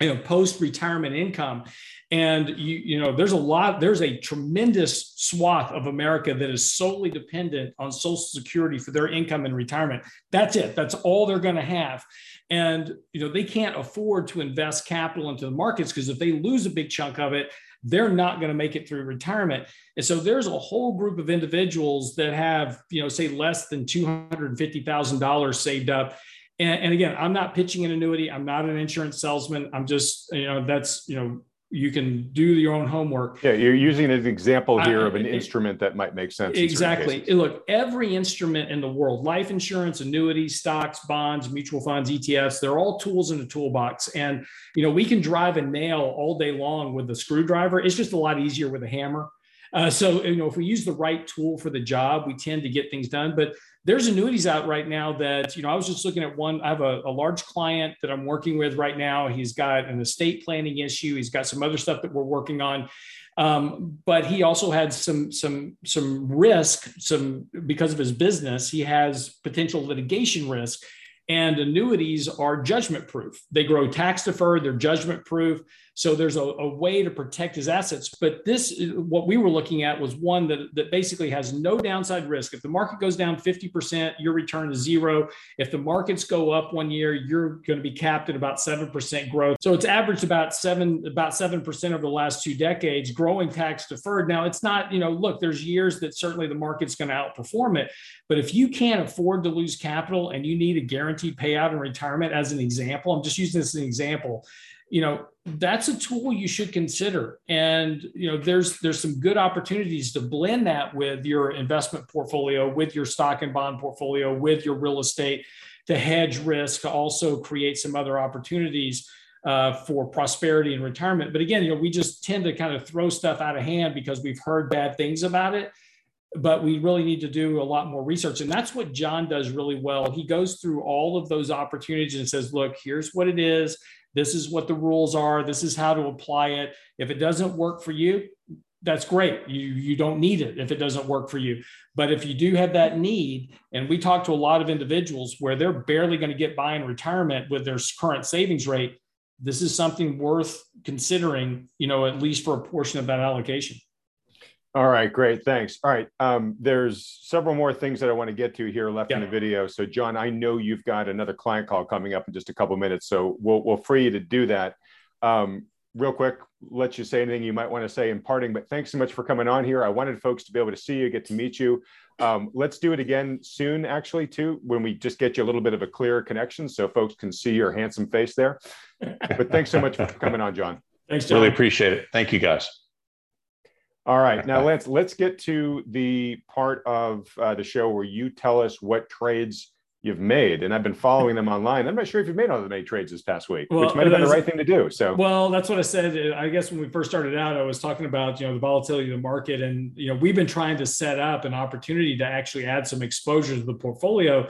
you know post retirement income and you you know there's a lot there's a tremendous swath of america that is solely dependent on social security for their income and retirement. That's it. That's all they're going to have. And you know they can't afford to invest capital into the markets because if they lose a big chunk of it they're not going to make it through retirement. And so there's a whole group of individuals that have you know say less than $250000 saved up. And, and again i'm not pitching an annuity. I'm not an insurance salesman. I'm just you know that's you know you can do your own homework. Yeah, you're using an example here I, of an it, instrument that might make sense. Exactly. Look, every instrument in the world, life insurance, annuities, stocks, bonds, mutual funds, ETFs, they're all tools in a toolbox. And you know, we can drive a nail all day long with a screwdriver. It's just a lot easier with a hammer. Uh, so you know, if we use the right tool for the job, we tend to get things done. But there's annuities out right now that you know i was just looking at one i have a, a, large client that i'm working with right now. He's got an estate planning issue. He's got some other stuff that we're working on. Um, but he also had some some some risk some because of his business he has potential litigation risk. And annuities are judgment proof. They grow tax deferred. They're judgment proof so there's a, a, way to protect his assets. But this, what we were looking at was one that, that basically has no downside risk. If the market goes down 50%, your return is zero. If the markets go up one year, you're going to be capped at about 7% growth. So it's averaged about seven, about 7% over the last two decades, growing tax deferred. Now it's not, you know, look, there's years that certainly the market's going to outperform it. But if you can't afford to lose capital and you need a guaranteed payout in retirement, as an example, I'm just using this as an example you know that's a tool you should consider. And you know there's there's some good opportunities to blend that with your investment portfolio with your stock and bond portfolio with your real estate to hedge risk also create some other opportunities uh, for prosperity and retirement. But again you know we just tend to kind of throw stuff out of hand because we've heard bad things about it but we really need to do a lot more research. And that's what john does really well. He goes through all of those opportunities and says look here's what it is this is what the rules are. This is how to apply it. If it doesn't work for you, that's great. You you don't need it if it doesn't work for you. But if you do have that need, and we talk to a lot of individuals where they're barely going to get by in retirement with their current savings rate, this is something worth considering, you know, at least for a portion of that allocation. All right, great. Thanks. All right. Um, there's several more things that I want to get to here left yeah. in the video. So, John, I know you've got another client call coming up in just a couple minutes. So, we'll, we'll free you to do that. Um, real quick, let you say anything you might want to say in parting, but thanks so much for coming on here. I wanted folks to be able to see you, get to meet you. Um, let's do it again soon, actually, too, when we just get you a little bit of a clearer connection so folks can see your handsome face there. But thanks so much for coming on, John. Thanks, John. Really appreciate it. Thank you, guys. All right, now let's let's get to the part of uh, the show where you tell us what trades you've made, and I've been following them online. I'm not sure if you've made all the many trades this past week, well, which might have been the right thing to do. So, well, that's what I said. I guess when we first started out, I was talking about you know the volatility of the market, and you know we've been trying to set up an opportunity to actually add some exposure to the portfolio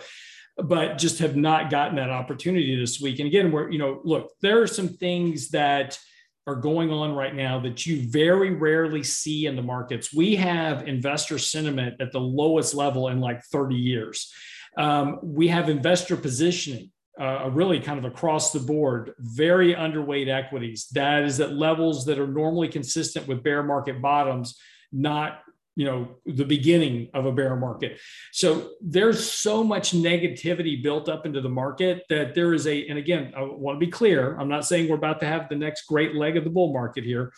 but just have not gotten that opportunity this week. And again, we're, you know, look, there are some things that are going on right now that you very rarely see in the markets. We have investor sentiment at the lowest level in like 30 years. Um, we have investor positioning uh, really kind of across the board, very underweight equities. That is at levels that are normally consistent with bear market bottoms, not you know the beginning of a bear market. So there's so much negativity built up into the market that there is a and again i want to be clear i'm not saying we're about to have the next great leg of the bull market here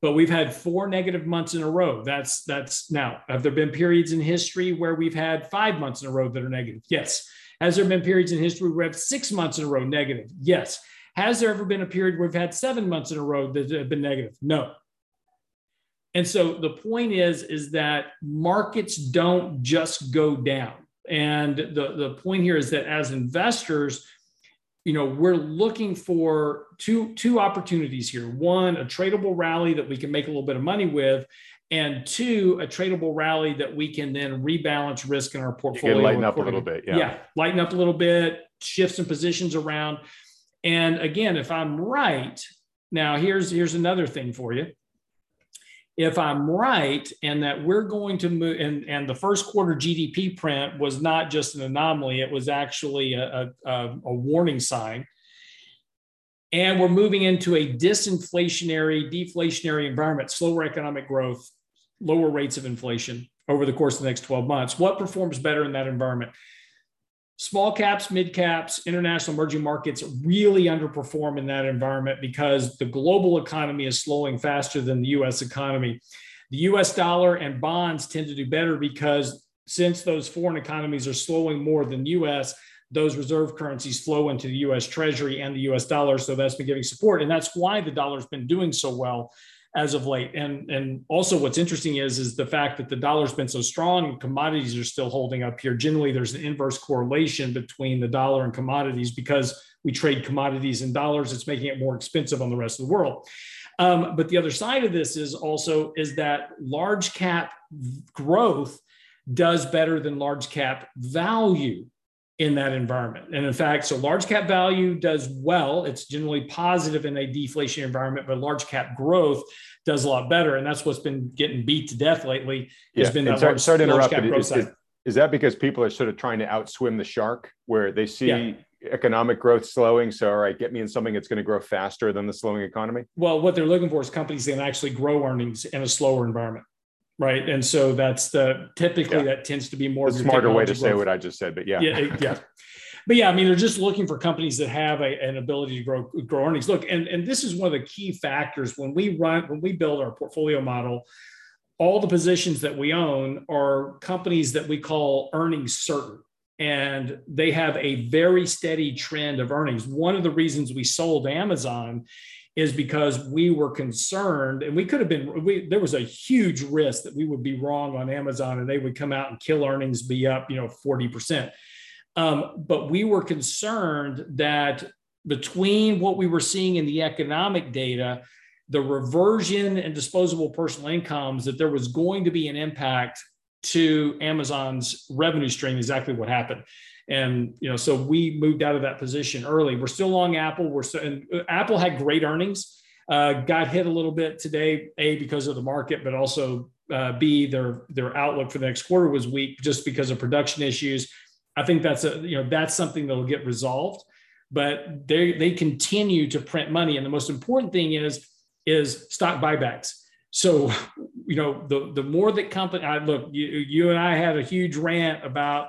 but we've had four negative months in a row. That's that's now have there been periods in history where we've had five months in a row that are negative? Yes. Has there been periods in history where we have had six months in a row negative? Yes. Has there ever been a period where we've had seven months in a row that have been negative? No and so the point is, is that markets don't just go down. And the, the point here is that as investors, you know, we're looking for two, two opportunities here. One, a tradable rally that we can make a little bit of money with, and two, a tradable rally that we can then rebalance risk in our portfolio. lighten up a little bit. Yeah. yeah. Lighten up a little bit, shift some positions around. And again, if I'm right, now here's here's another thing for you if I'm right and that we're going to move, and, and the first quarter GDP print was not just an anomaly, it was actually a, a, a warning sign. And we're moving into a disinflationary, deflationary environment, slower economic growth, lower rates of inflation over the course of the next 12 months. What performs better in that environment? Small caps, mid caps, international emerging markets really underperform in that environment because the global economy is slowing faster than the US economy. The US dollar and bonds tend to do better because since those foreign economies are slowing more than US, those reserve currencies flow into the US Treasury and the US dollar. So that's been giving support. And that's why the dollar's been doing so well as of late. And and also what's interesting is is the fact that the dollar's been so strong commodities are still holding up here. Generally, there's an inverse correlation between the dollar and commodities because we trade commodities in dollars. It's making it more expensive on the rest of the world. Um, but the other side of this is also is that large cap growth does better than large cap value in that environment. And in fact, so large cap value does well. It's generally positive in a deflation environment, but large cap growth does a lot better. And that's what's been getting beat to death lately. Has yeah. been that sorry, large, sorry to interrupt, is, is, is, that because people are sort of trying to outswim the shark where they see yeah. economic growth slowing? So, all right, get me in something that's going to grow faster than the slowing economy? Well, what they're looking for is companies that can actually grow earnings in a slower environment right? And so that's the typically yeah. that tends to be more. A smarter way to growth. say what I just said, but yeah, yeah, yeah. But yeah, I mean, they're just looking for companies that have a, an ability to grow grow earnings. Look, and and this is one of the key factors when we run when we build our portfolio model. All the positions that we own are companies that we call earnings certain and they have a very steady trend of earnings. One of the reasons we sold Amazon is because we were concerned and we could have been we there was a huge risk that we would be wrong on amazon and they would come out and kill earnings be up you know 40% um, but we were concerned that between what we were seeing in the economic data the reversion and disposable personal incomes that there was going to be an impact to amazon's revenue stream exactly what happened and you know, so we moved out of that position early. We're still long Apple. We're still, and uh, Apple had great earnings. Uh, got hit a little bit today, a because of the market, but also uh, b their their outlook for the next quarter was weak just because of production issues. I think that's a you know that's something that'll get resolved, but they they continue to print money, and the most important thing is is stock buybacks. So, you know, the the more that company, I look, you, you and I had a huge rant about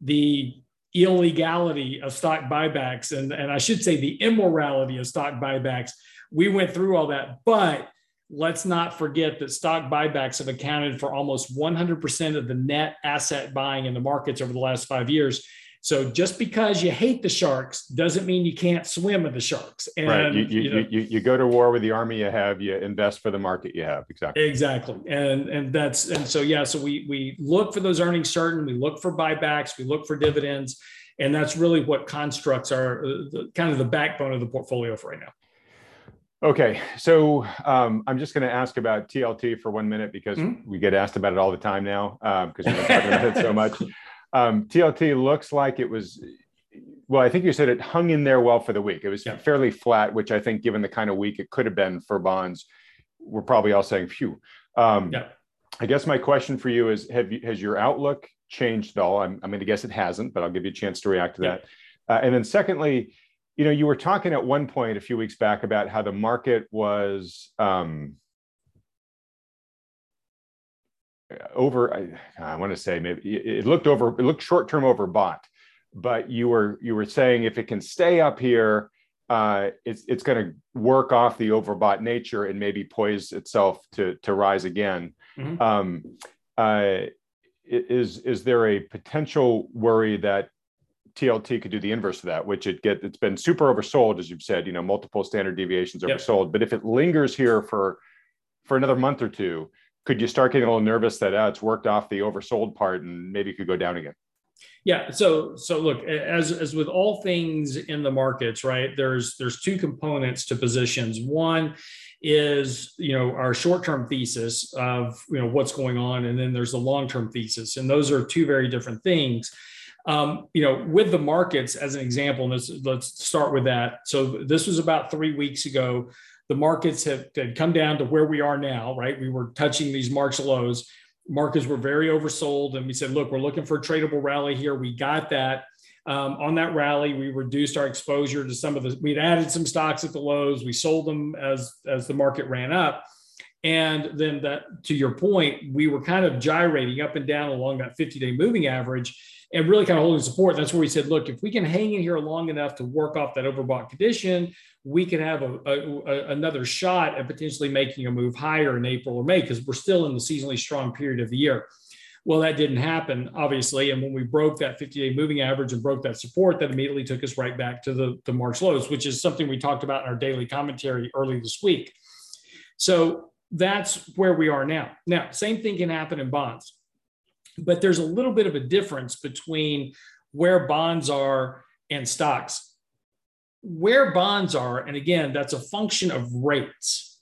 the illegality of stock buybacks and, and I should say the immorality of stock buybacks. We went through all that, but let's not forget that stock buybacks have accounted for almost 100% of the net asset buying in the markets over the last five years. So just because you hate the sharks doesn't mean you can't swim with the sharks. And, right. You, you, you, know, you, you, go to war with the army you have, you invest for the market you have. Exactly. Exactly. And, and that's, and so, yeah, so we, we look for those earnings certain, we look for buybacks, we look for dividends. And that's really what constructs are uh, the, kind of the backbone of the portfolio for right now. Okay, so um, I'm just going to ask about TLT for one minute because mm-hmm. we get asked about it all the time now because we've been talking about it so much. Um, TLT looks like it was well, I think you said it hung in there well for the week. It was yeah. fairly flat, which I think, given the kind of week it could have been for bonds, we're probably all saying, "Phew." Um, yeah. I guess my question for you is: Have you, has your outlook changed at all? I'm, I'm going to guess it hasn't, but I'll give you a chance to react to yeah. that. Uh, and then, secondly, you know, you were talking at one point a few weeks back about how the market was um, over. I, I want to say maybe it looked over. It looked short term overbought but you were you were saying if it can stay up here, uh, it's it's going to work off the overbought nature and maybe poise itself to to rise again. Mm-hmm. Um, uh, is is there a potential worry that TLT could do the inverse of that, which it get it's been super oversold, as you've said, you know, multiple standard deviations oversold. Yep. But if it lingers here for for another month or two, could you start getting a little nervous that uh, it's worked off the oversold part and maybe could go down again? Yeah. So so look, as as with all things in the markets, right? There's there's two components to positions. One is you know our short-term thesis of you know what's going on, and then there's the long-term thesis, and those are two very different things. Um, you know, with the markets as an example, and let's, let's start with that. So this was about three weeks ago. The markets have, have come down to where we are now, right? We were touching these March lows. Markets were very oversold and we said look we're looking for a tradable rally here. We got that. Um, on that rally we reduced our exposure to some of the we'd added some stocks at the lows. We sold them as as the market ran up. And then that to your point we were kind of gyrating up and down along that 50 day moving average and really kind of holding support. That's where we said, look, if we can hang in here long enough to work off that overbought condition, we can have a, a, a, another shot at potentially making a move higher in April or May because we're still in the seasonally strong period of the year. Well, that didn't happen, obviously. And when we broke that 50 day moving average and broke that support, that immediately took us right back to the, the March lows, which is something we talked about in our daily commentary early this week. So that's where we are now. Now, same thing can happen in bonds but there's a little bit of a difference between where bonds are and stocks. Where bonds are, and again, that's a function of rates.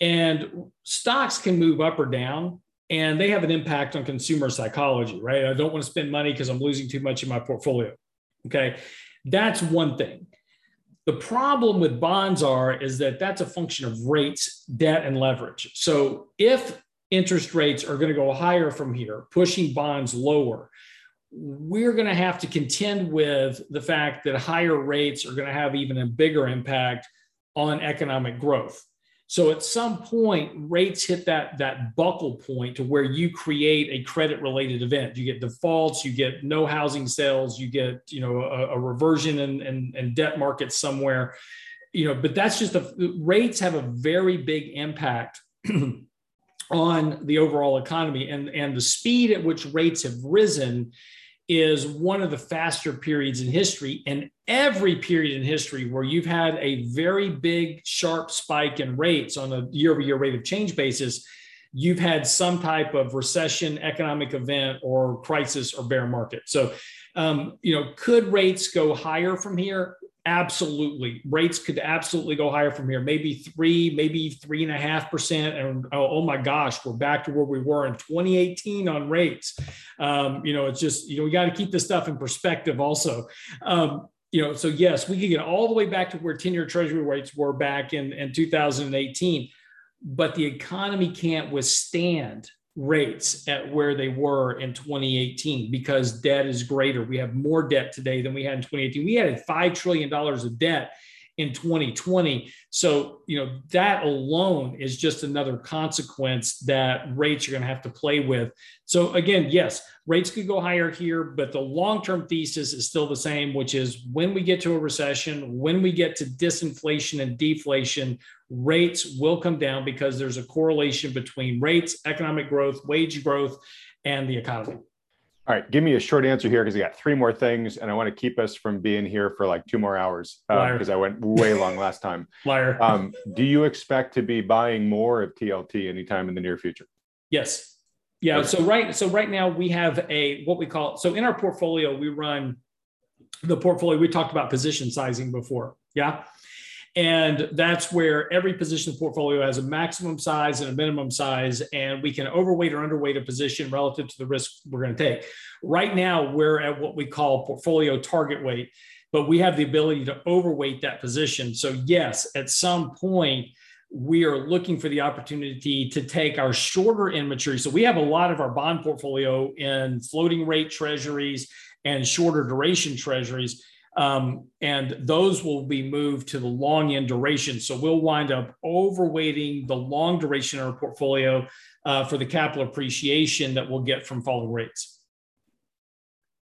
And stocks can move up or down, and they have an impact on consumer psychology, right? I don't want to spend money because I'm losing too much in my portfolio. Okay. That's one thing. The problem with bonds are is that that's a function of rates, debt, and leverage. So if interest rates are going to go higher from here, pushing bonds lower. We're going to have to contend with the fact that higher rates are going to have even a bigger impact on economic growth. So at some point, rates hit that, that buckle point to where you create a credit related event. You get defaults, you get no housing sales, you get you know a, a reversion in, in, in debt markets somewhere. You know, but that's just the rates have a very big impact on the overall economy. And, and the speed at which rates have risen is one of the faster periods in history. And every period in history where you've had a very big, sharp spike in rates on a year over year rate of change basis, you've had some type of recession, economic event, or crisis or bear market. So, um, you know, could rates go higher from here? Absolutely. Rates could absolutely go higher from here, maybe three, maybe three and a half percent. And oh, oh, my gosh, we're back to where we were in 2018 on rates. Um, you know, it's just, you know, we got to keep this stuff in perspective also. Um, you know, so yes, we could get all the way back to where 10 year treasury rates were back in, in 2018, but the economy can't withstand rates at where they were in 2018 because debt is greater. We have more debt today than we had in 2018. We had $5 trillion of debt in 2020. So, you know, that alone is just another consequence that rates are going to have to play with. So, again, yes, rates could go higher here, but the long term thesis is still the same, which is when we get to a recession, when we get to disinflation and deflation, rates will come down because there's a correlation between rates, economic growth, wage growth, and the economy. All right, give me a short answer here because I got three more things, and I want to keep us from being here for like two more hours because uh, I went way long last time. Liar. Um, do you expect to be buying more of TLT anytime in the near future? Yes. Yeah. Okay. So right. So right now we have a what we call so in our portfolio we run the portfolio. We talked about position sizing before. Yeah. And that's where every position portfolio has a maximum size and a minimum size, and we can overweight or underweight a position relative to the risk we're going to take. Right now, we're at what we call portfolio target weight. but we have the ability to overweight that position. So, yes, at some point, we are looking for the opportunity to take our shorter end maturity. So, we have a lot of our bond portfolio in floating rate treasuries and shorter duration treasuries. Um, and those will be moved to the long end duration. So we'll wind up overweighting the long duration in our portfolio uh, for the capital appreciation that we'll get from falling rates.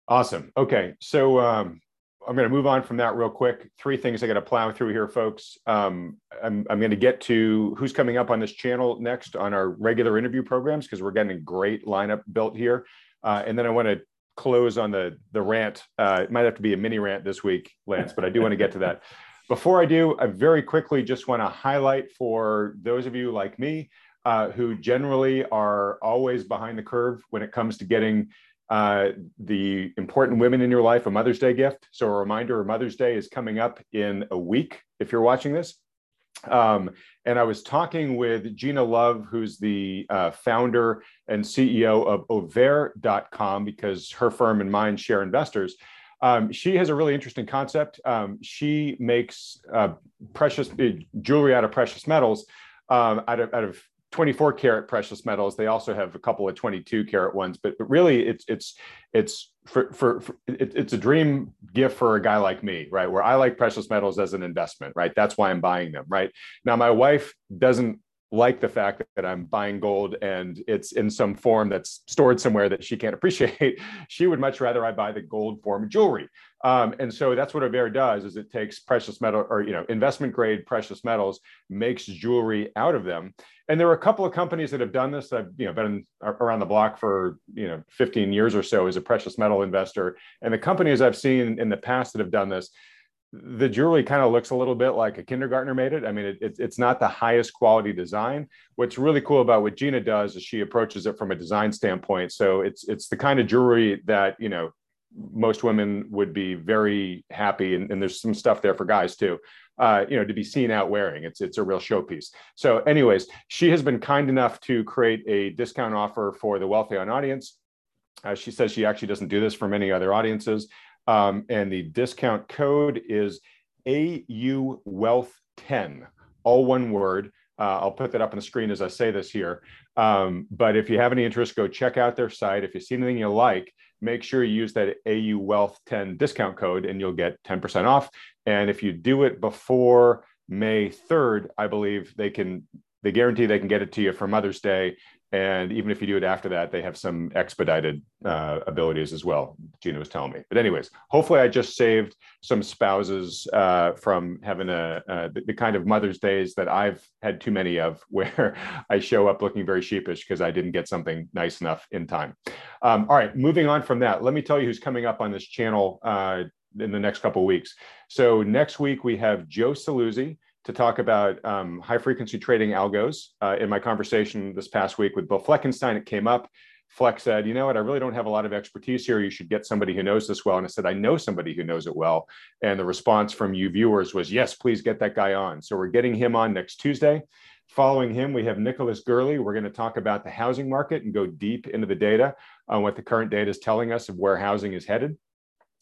Awesome. Okay. So um, I'm going to move on from that real quick. Three things I got to plow through here, folks. Um, I'm, I'm going to get to who's coming up on this channel next on our regular interview programs because we're getting a great lineup built here. Uh, and then I want to close on the the rant. Uh, it might have to be a mini rant this week, Lance, but I do want to get to that. Before I do, I very quickly just want to highlight for those of you like me uh, who generally are always behind the curve when it comes to getting uh, the important women in your life a Mother's Day gift. So a reminder, Mother's Day is coming up in a week. If you're watching this, um, and I was talking with Gina Love, who's the uh, founder and CEO of Auvere.com, because her firm and mine share investors. Um, she has a really interesting concept. Um, she makes uh, precious uh, jewelry out of precious metals, um, out of out of 24 karat precious metals. They also have a couple of 22 karat ones, but, but really it's it's it's for, for, for it, it's a dream gift for a guy like me, right? Where I like precious metals as an investment, right? That's why I'm buying them, right? Now my wife doesn't like the fact that I'm buying gold and it's in some form that's stored somewhere that she can't appreciate. she would much rather I buy the gold form of jewelry. Um, and so that's what Auvere does is it takes precious metal or you know investment grade precious metals, makes jewelry out of them. And there are a couple of companies that have done this. I've you know been around the block for you know 15 years or so as a precious metal investor. And the companies I've seen in the past that have done this, the jewelry kind of looks a little bit like a kindergartner made it. I mean, it, it, it's not the highest quality design. What's really cool about what Gina does is she approaches it from a design standpoint. So it's it's the kind of jewelry that you know most women would be very happy, and, and there's some stuff there for guys too. Uh, you know, to be seen out wearing. It's it's a real showpiece. So, anyways, she has been kind enough to create a discount offer for the Wealthion audience. Uh, she says she actually doesn't do this for many other audiences. Um, and the discount code is AU Wealth 10, all one word. Uh, I'll put that up on the screen as I say this here. Um, but if you have any interest, go check out their site. If you see anything you like, make sure you use that AU Wealth 10 discount code and you'll get 10% off. And if you do it before May 3rd, I believe they can, they guarantee they can get it to you for Mother's Day and even if you do it after that, they have some expedited uh, abilities as well. Gina was telling me. But anyways, hopefully I just saved some spouses uh, from having a uh, the, the, kind of Mother's Days that I've had too many of, where I show up looking very sheepish because I didn't get something nice enough in time. Um, all right, moving on from that, let me tell you who's coming up on this channel uh, in the next couple weeks. So next week we have Joe Saluzzi to talk about um, high frequency trading algos. Uh, in my conversation this past week with Bill Fleckenstein, it came up. Fleck said, You know what? I really don't have a lot of expertise here. You should get somebody who knows this well. And I said, I know somebody who knows it well. And the response from you viewers was, Yes, please get that guy on. So we're getting him on next Tuesday. Following him, we have Nicholas Gerli. We're going to talk about the housing market and go deep into the data on what the current data is telling us of where housing is headed.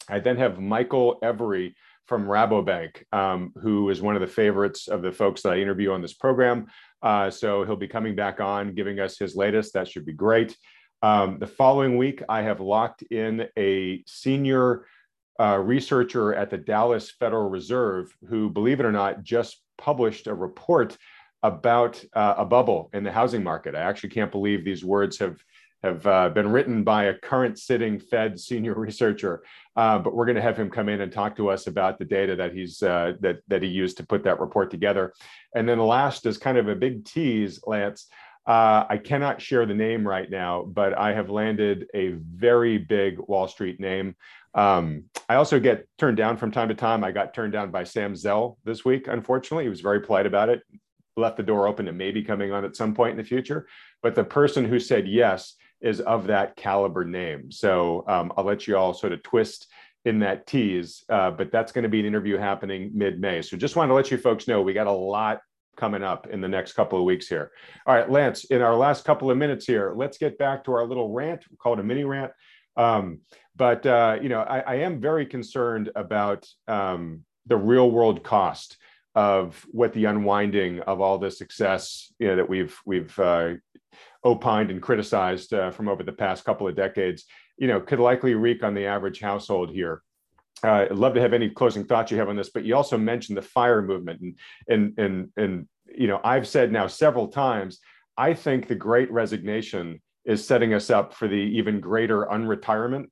I then have Michael Every from Rabobank, um, who is one of the favorites of the folks that I interview on this program. Uh, so he'll be coming back on, giving us his latest. That should be great. Um, the following week, I have locked in a senior uh, researcher at the Dallas Federal Reserve who, believe it or not, just published a report about uh, a bubble in the housing market. I actually can't believe these words have have uh, been written by a current sitting Fed senior researcher. Uh, but we're going to have him come in and talk to us about the data that he's uh, that that he used to put that report together. And then the last is kind of a big tease, Lance. Uh, I cannot share the name right now, but I have landed a very big Wall Street name. Um, I also get turned down from time to time. I got turned down by Sam Zell this week, unfortunately. He was very polite about it, left the door open to maybe coming on at some point in the future. But the person who said yes is of that caliber name. So um, I'll let you all sort of twist in that tease, uh, but that's going to be an interview happening mid-May. So just wanted to let you folks know we got a lot coming up in the next couple of weeks here. All right, Lance, in our last couple of minutes here, let's get back to our little rant. We call it a mini rant. Um, but uh, you know, I, I, am very concerned about um, the real world cost of what the unwinding of all the success you know, that we've we've uh, opined and criticized uh, from over the past couple of decades, you know, could likely wreak on the average household here. Uh, I'd love to have any closing thoughts you have on this, but you also mentioned the fire movement, and and and and you know, I've said now several times, I think the Great Resignation is setting us up for the even greater unretirement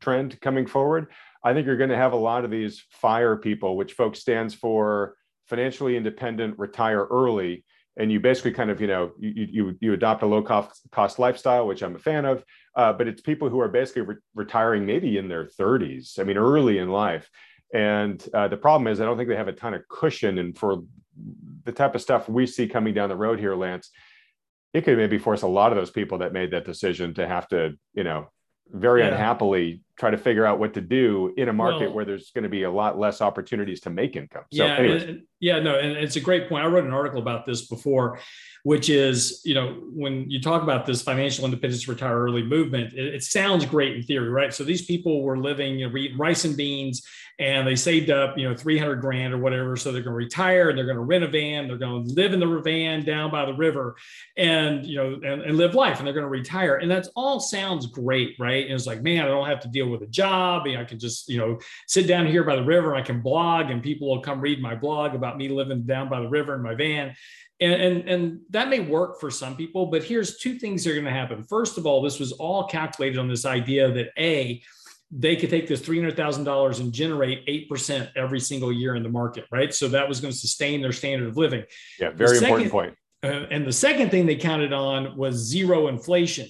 trend coming forward. I think you're going to have a lot of these fire people, which folks stands for financially independent, retire early, and you basically kind of you know you you, you adopt a low cost cost lifestyle, which I'm a fan of. Uh, but it's people who are basically re- retiring maybe in their 30s. I mean, early in life. And uh, the problem is, I don't think they have a ton of cushion. And for the type of stuff we see coming down the road here, Lance, it could maybe force a lot of those people that made that decision to have to, you know, very yeah. unhappily try to figure out what to do in a market well, where there's going to be a lot less opportunities to make income. So, yeah, and, yeah, no, and it's a great point. I wrote an article about this before, which is, you know, when you talk about this financial independence retire early movement, it, it sounds great in theory, right? So these people were living, you know, eating rice and beans, and they saved up, you know, 300 grand or whatever. So they're going to retire and they're going to rent a van. They're going to live in the van down by the river and, you know, and, and live life and they're going to retire. And that's all sounds great, right? And it's like, man, I don't have to deal with a job. I can just, you know, sit down here by the river. I can blog and people will come read my blog about me living down by the river in my van. And, and, and that may work for some people, but here's two things that are going to happen. First of all, this was all calculated on this idea that A, they could take this $300,000 and generate 8% every single year in the market, right? So that was going to sustain their standard of living. Yeah, very second, important point. Uh, and the second thing they counted on was zero inflation.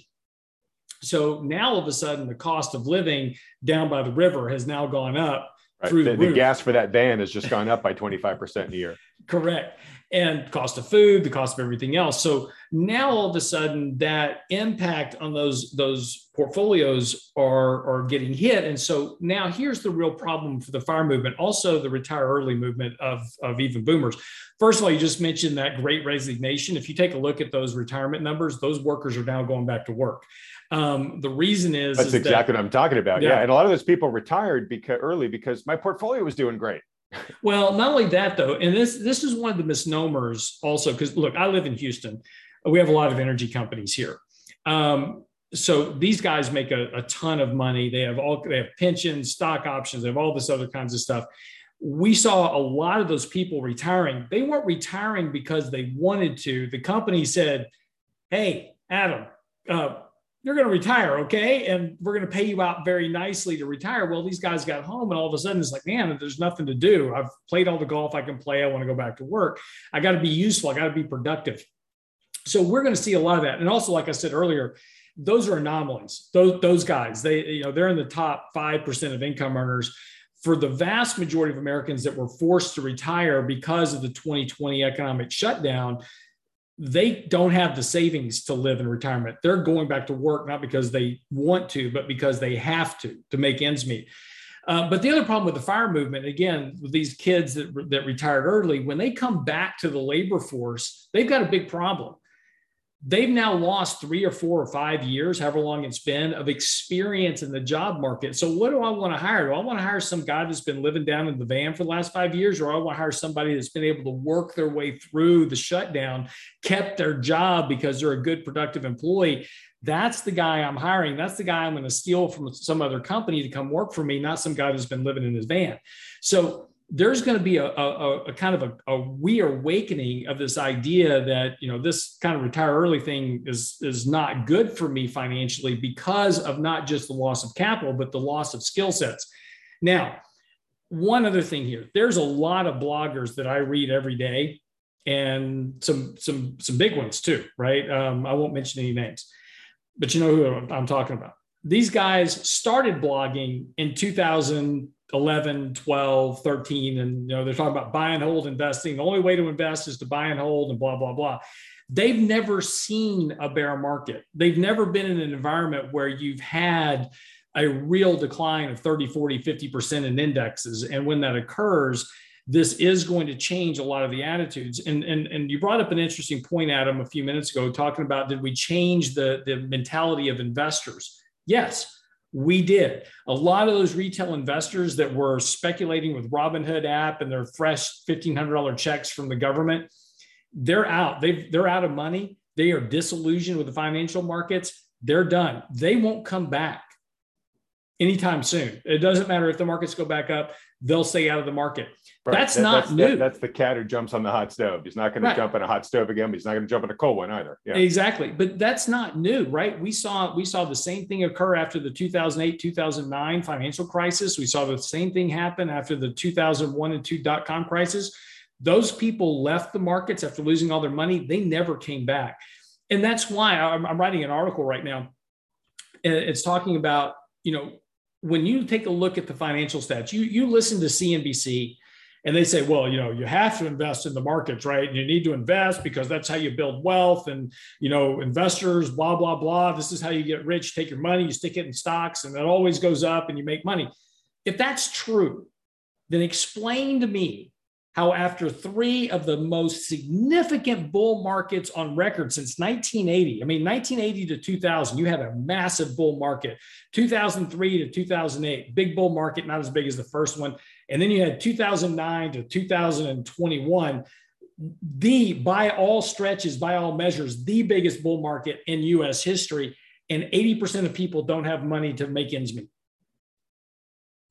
So now all of a sudden, the cost of living down by the river has now gone up right. through the, the, the gas for that van has just gone up by 25% a year. Correct and cost of food, the cost of everything else. So now all of a sudden that impact on those those portfolios are are getting hit. And so now here's the real problem for the fire movement, also the retire early movement of, of even boomers. First of all, you just mentioned that great resignation. If you take a look at those retirement numbers, those workers are now going back to work. Um, the reason is that's is exactly that, what I'm talking about. Yeah. yeah. And a lot of those people retired because early because my portfolio was doing great well, not only that though, and this this is one of the misnomers also because look, I live in Houston. We have a lot of energy companies here. Um, so these guys make a, a, ton of money. They have all they have pensions, stock options, they have all this other kinds of stuff. We saw a lot of those people retiring. They weren't retiring because they wanted to. The company said, "Hey, Adam, uh, you're going to retire, okay? And we're going to pay you out very nicely to retire. Well, these guys got home and all of a sudden it's like, man, there's nothing to do. I've played all the golf I can play. I want to go back to work. I got to be useful. I got to be productive. So we're going to see a lot of that. And also, like I said earlier, those are anomalies. Those, those guys, they, you know, they're in the top 5% of income earners. For the vast majority of Americans that were forced to retire because of the 2020 economic shutdown, they don't have the savings to live in retirement. They're going back to work not because they want to, but because they have to to make ends meet. Uh, but the other problem with the fire movement, again, with these kids that, that retired early, when they come back to the labor force, they've got a big problem they've now lost three or four or five years, however long it's been, of experience in the job market. So, what do I want to hire? Do I want to hire some guy that's been living down in the van for the last five years, or I want to hire somebody that's been able to work their way through the shutdown, kept their job because they're a good, productive employee? That's the guy I'm hiring. That's the guy I'm going to steal from some other company to come work for me, not some guy that's been living in his van. So, there's going to be a, a, a kind of a, a, reawakening of this idea that you know this kind of retire early thing is is not good for me financially because of not just the loss of capital but the loss of skill sets. Now one other thing here. There's a lot of bloggers that i read every day and some some some big ones too right? Um, i won't mention any names but you know who i'm talking about. These guys started blogging in 2000 11, 12, 13, and you know, they're talking about buy and hold investing. The only way to invest is to buy and hold and blah, blah, blah. They've never seen a bear market. They've never been in an environment where you've had a real decline of 30, 40, 50% in indexes. And when that occurs, this is going to change a lot of the attitudes. And, and, and you brought up an interesting point, Adam, a few minutes ago, talking about did we change the, the mentality of investors? Yes, We did. A lot of those retail investors that were speculating with Robinhood app and their fresh $1,500 checks from the government, they're out. They've, they're out of money. They are disillusioned with the financial markets. They're done. They won't come back anytime soon. It doesn't matter if the markets go back up, they'll stay out of the market. Right. That's that, not that's, new. That, that's the cat who jumps on the hot stove. He's not going right. to jump on a hot stove again, but he's not going to jump on a cold one either. Yeah. Exactly. But that's not new, right? We saw we saw the same thing occur after the 2008, 2009 financial crisis. We saw the same thing happen after the 2001 and 2 dot com crisis. Those people left the markets after losing all their money. They never came back. And that's why I'm, I'm writing an article right now. It's talking about, you know, when you take a look at the financial stats, you you listen to CNBC and they say, well, you know, you have to invest in the markets, right? And you need to invest because that's how you build wealth. And, you know, investors, blah, blah, blah. This is how you get rich. Take your money, you stick it in stocks, and it always goes up and you make money. If that's true, then explain to me how, after three of the most significant bull markets on record since 1980, I mean, 1980 to 2000, you had a massive bull market. 2003 to 2008, big bull market, not as big as the first one. And then you had 2009 to 2021, the by all stretches, by all measures, the biggest bull market in US history. And 80% of people don't have money to make ends meet.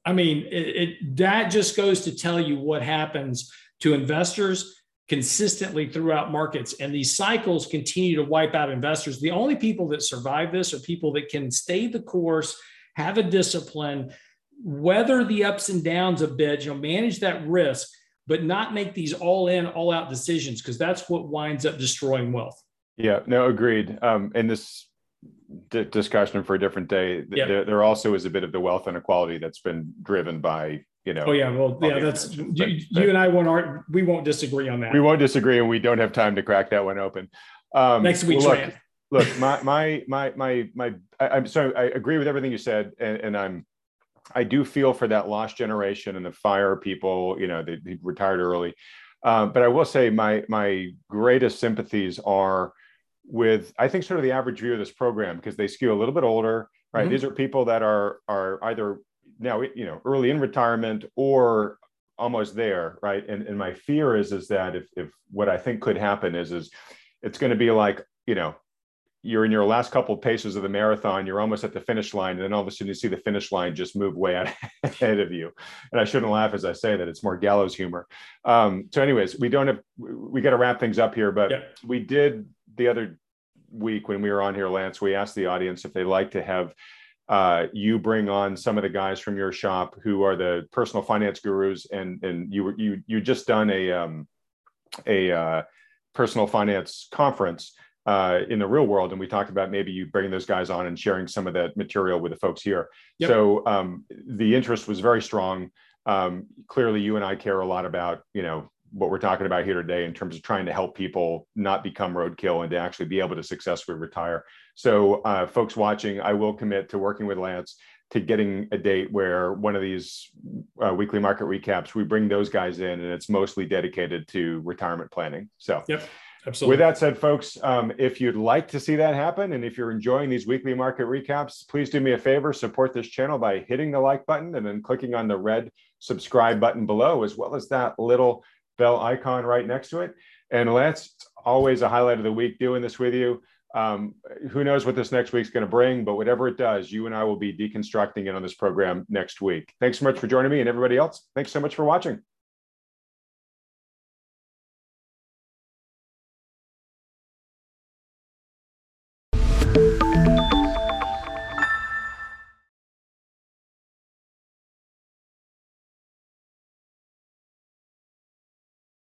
I mean, it, it, that just goes to tell you what happens to investors consistently throughout markets. And these cycles continue to wipe out investors. The only people that survive this are people that can stay the course, have a discipline, weather the ups and downs a bit, you know, manage that risk, but not make these all in, all out decisions because that's what winds up destroying wealth. Yeah, no, agreed. Um, and this d- discussion for a different day, yep. there, there, also is a bit of the wealth inequality that's been driven by, you know. Oh yeah, well, yeah, that's you, but, you and I won't art, we won't disagree on that. We won't disagree, and we don't have time to crack that one open. Um, Next week, well, look, look, my my my my my. I, am sorry. I agree with everything you said, and, and I'm I do feel for that lost generation and the fire people, you know, they, they retired early. Um, but I will say my my greatest sympathies are with I think sort of the average view of this program because they skew a little bit older, right? Mm-hmm. These are people that are are either now you know early in retirement or almost there, right? And and my fear is is that if if what I think could happen is is it's going to be like you know you're in your last couple of paces of the marathon, you're almost at the finish line, and then all of a sudden you see the finish line just move way out ahead of you. And I shouldn't laugh as I say that; it's more gallows humor. Um, so, anyways, we don't have we got to wrap things up here, but yeah. we did the other week when we were on here, Lance. We asked the audience if they like to have uh, you bring on some of the guys from your shop who are the personal finance gurus, and and you you you just done a um, a uh, personal finance conference uh, in the real world. And we talked about maybe you bringing those guys on and sharing some of that material with the folks here. Yep. So um, the interest was very strong. Um, clearly, you and I care a lot about you know what we're talking about here today in terms of trying to help people not become roadkill and to actually be able to successfully retire. So, uh, folks watching, I will commit to working with Lance to getting a date where one of these uh, weekly market recaps we bring those guys in and it's mostly dedicated to retirement planning so yep Absolutely. With that said, folks, um, if you'd like to see that happen, and if you're enjoying these weekly market recaps, please do me a favor, support this channel by hitting the like button and then clicking on the red subscribe button below, as well as that little bell icon right next to it. And Lance, always a highlight of the week doing this with you. Um, who knows what this next week's going to bring, but whatever it does, you and I will be deconstructing it on this program next week. Thanks so much for joining me and everybody else. Thanks so much for watching.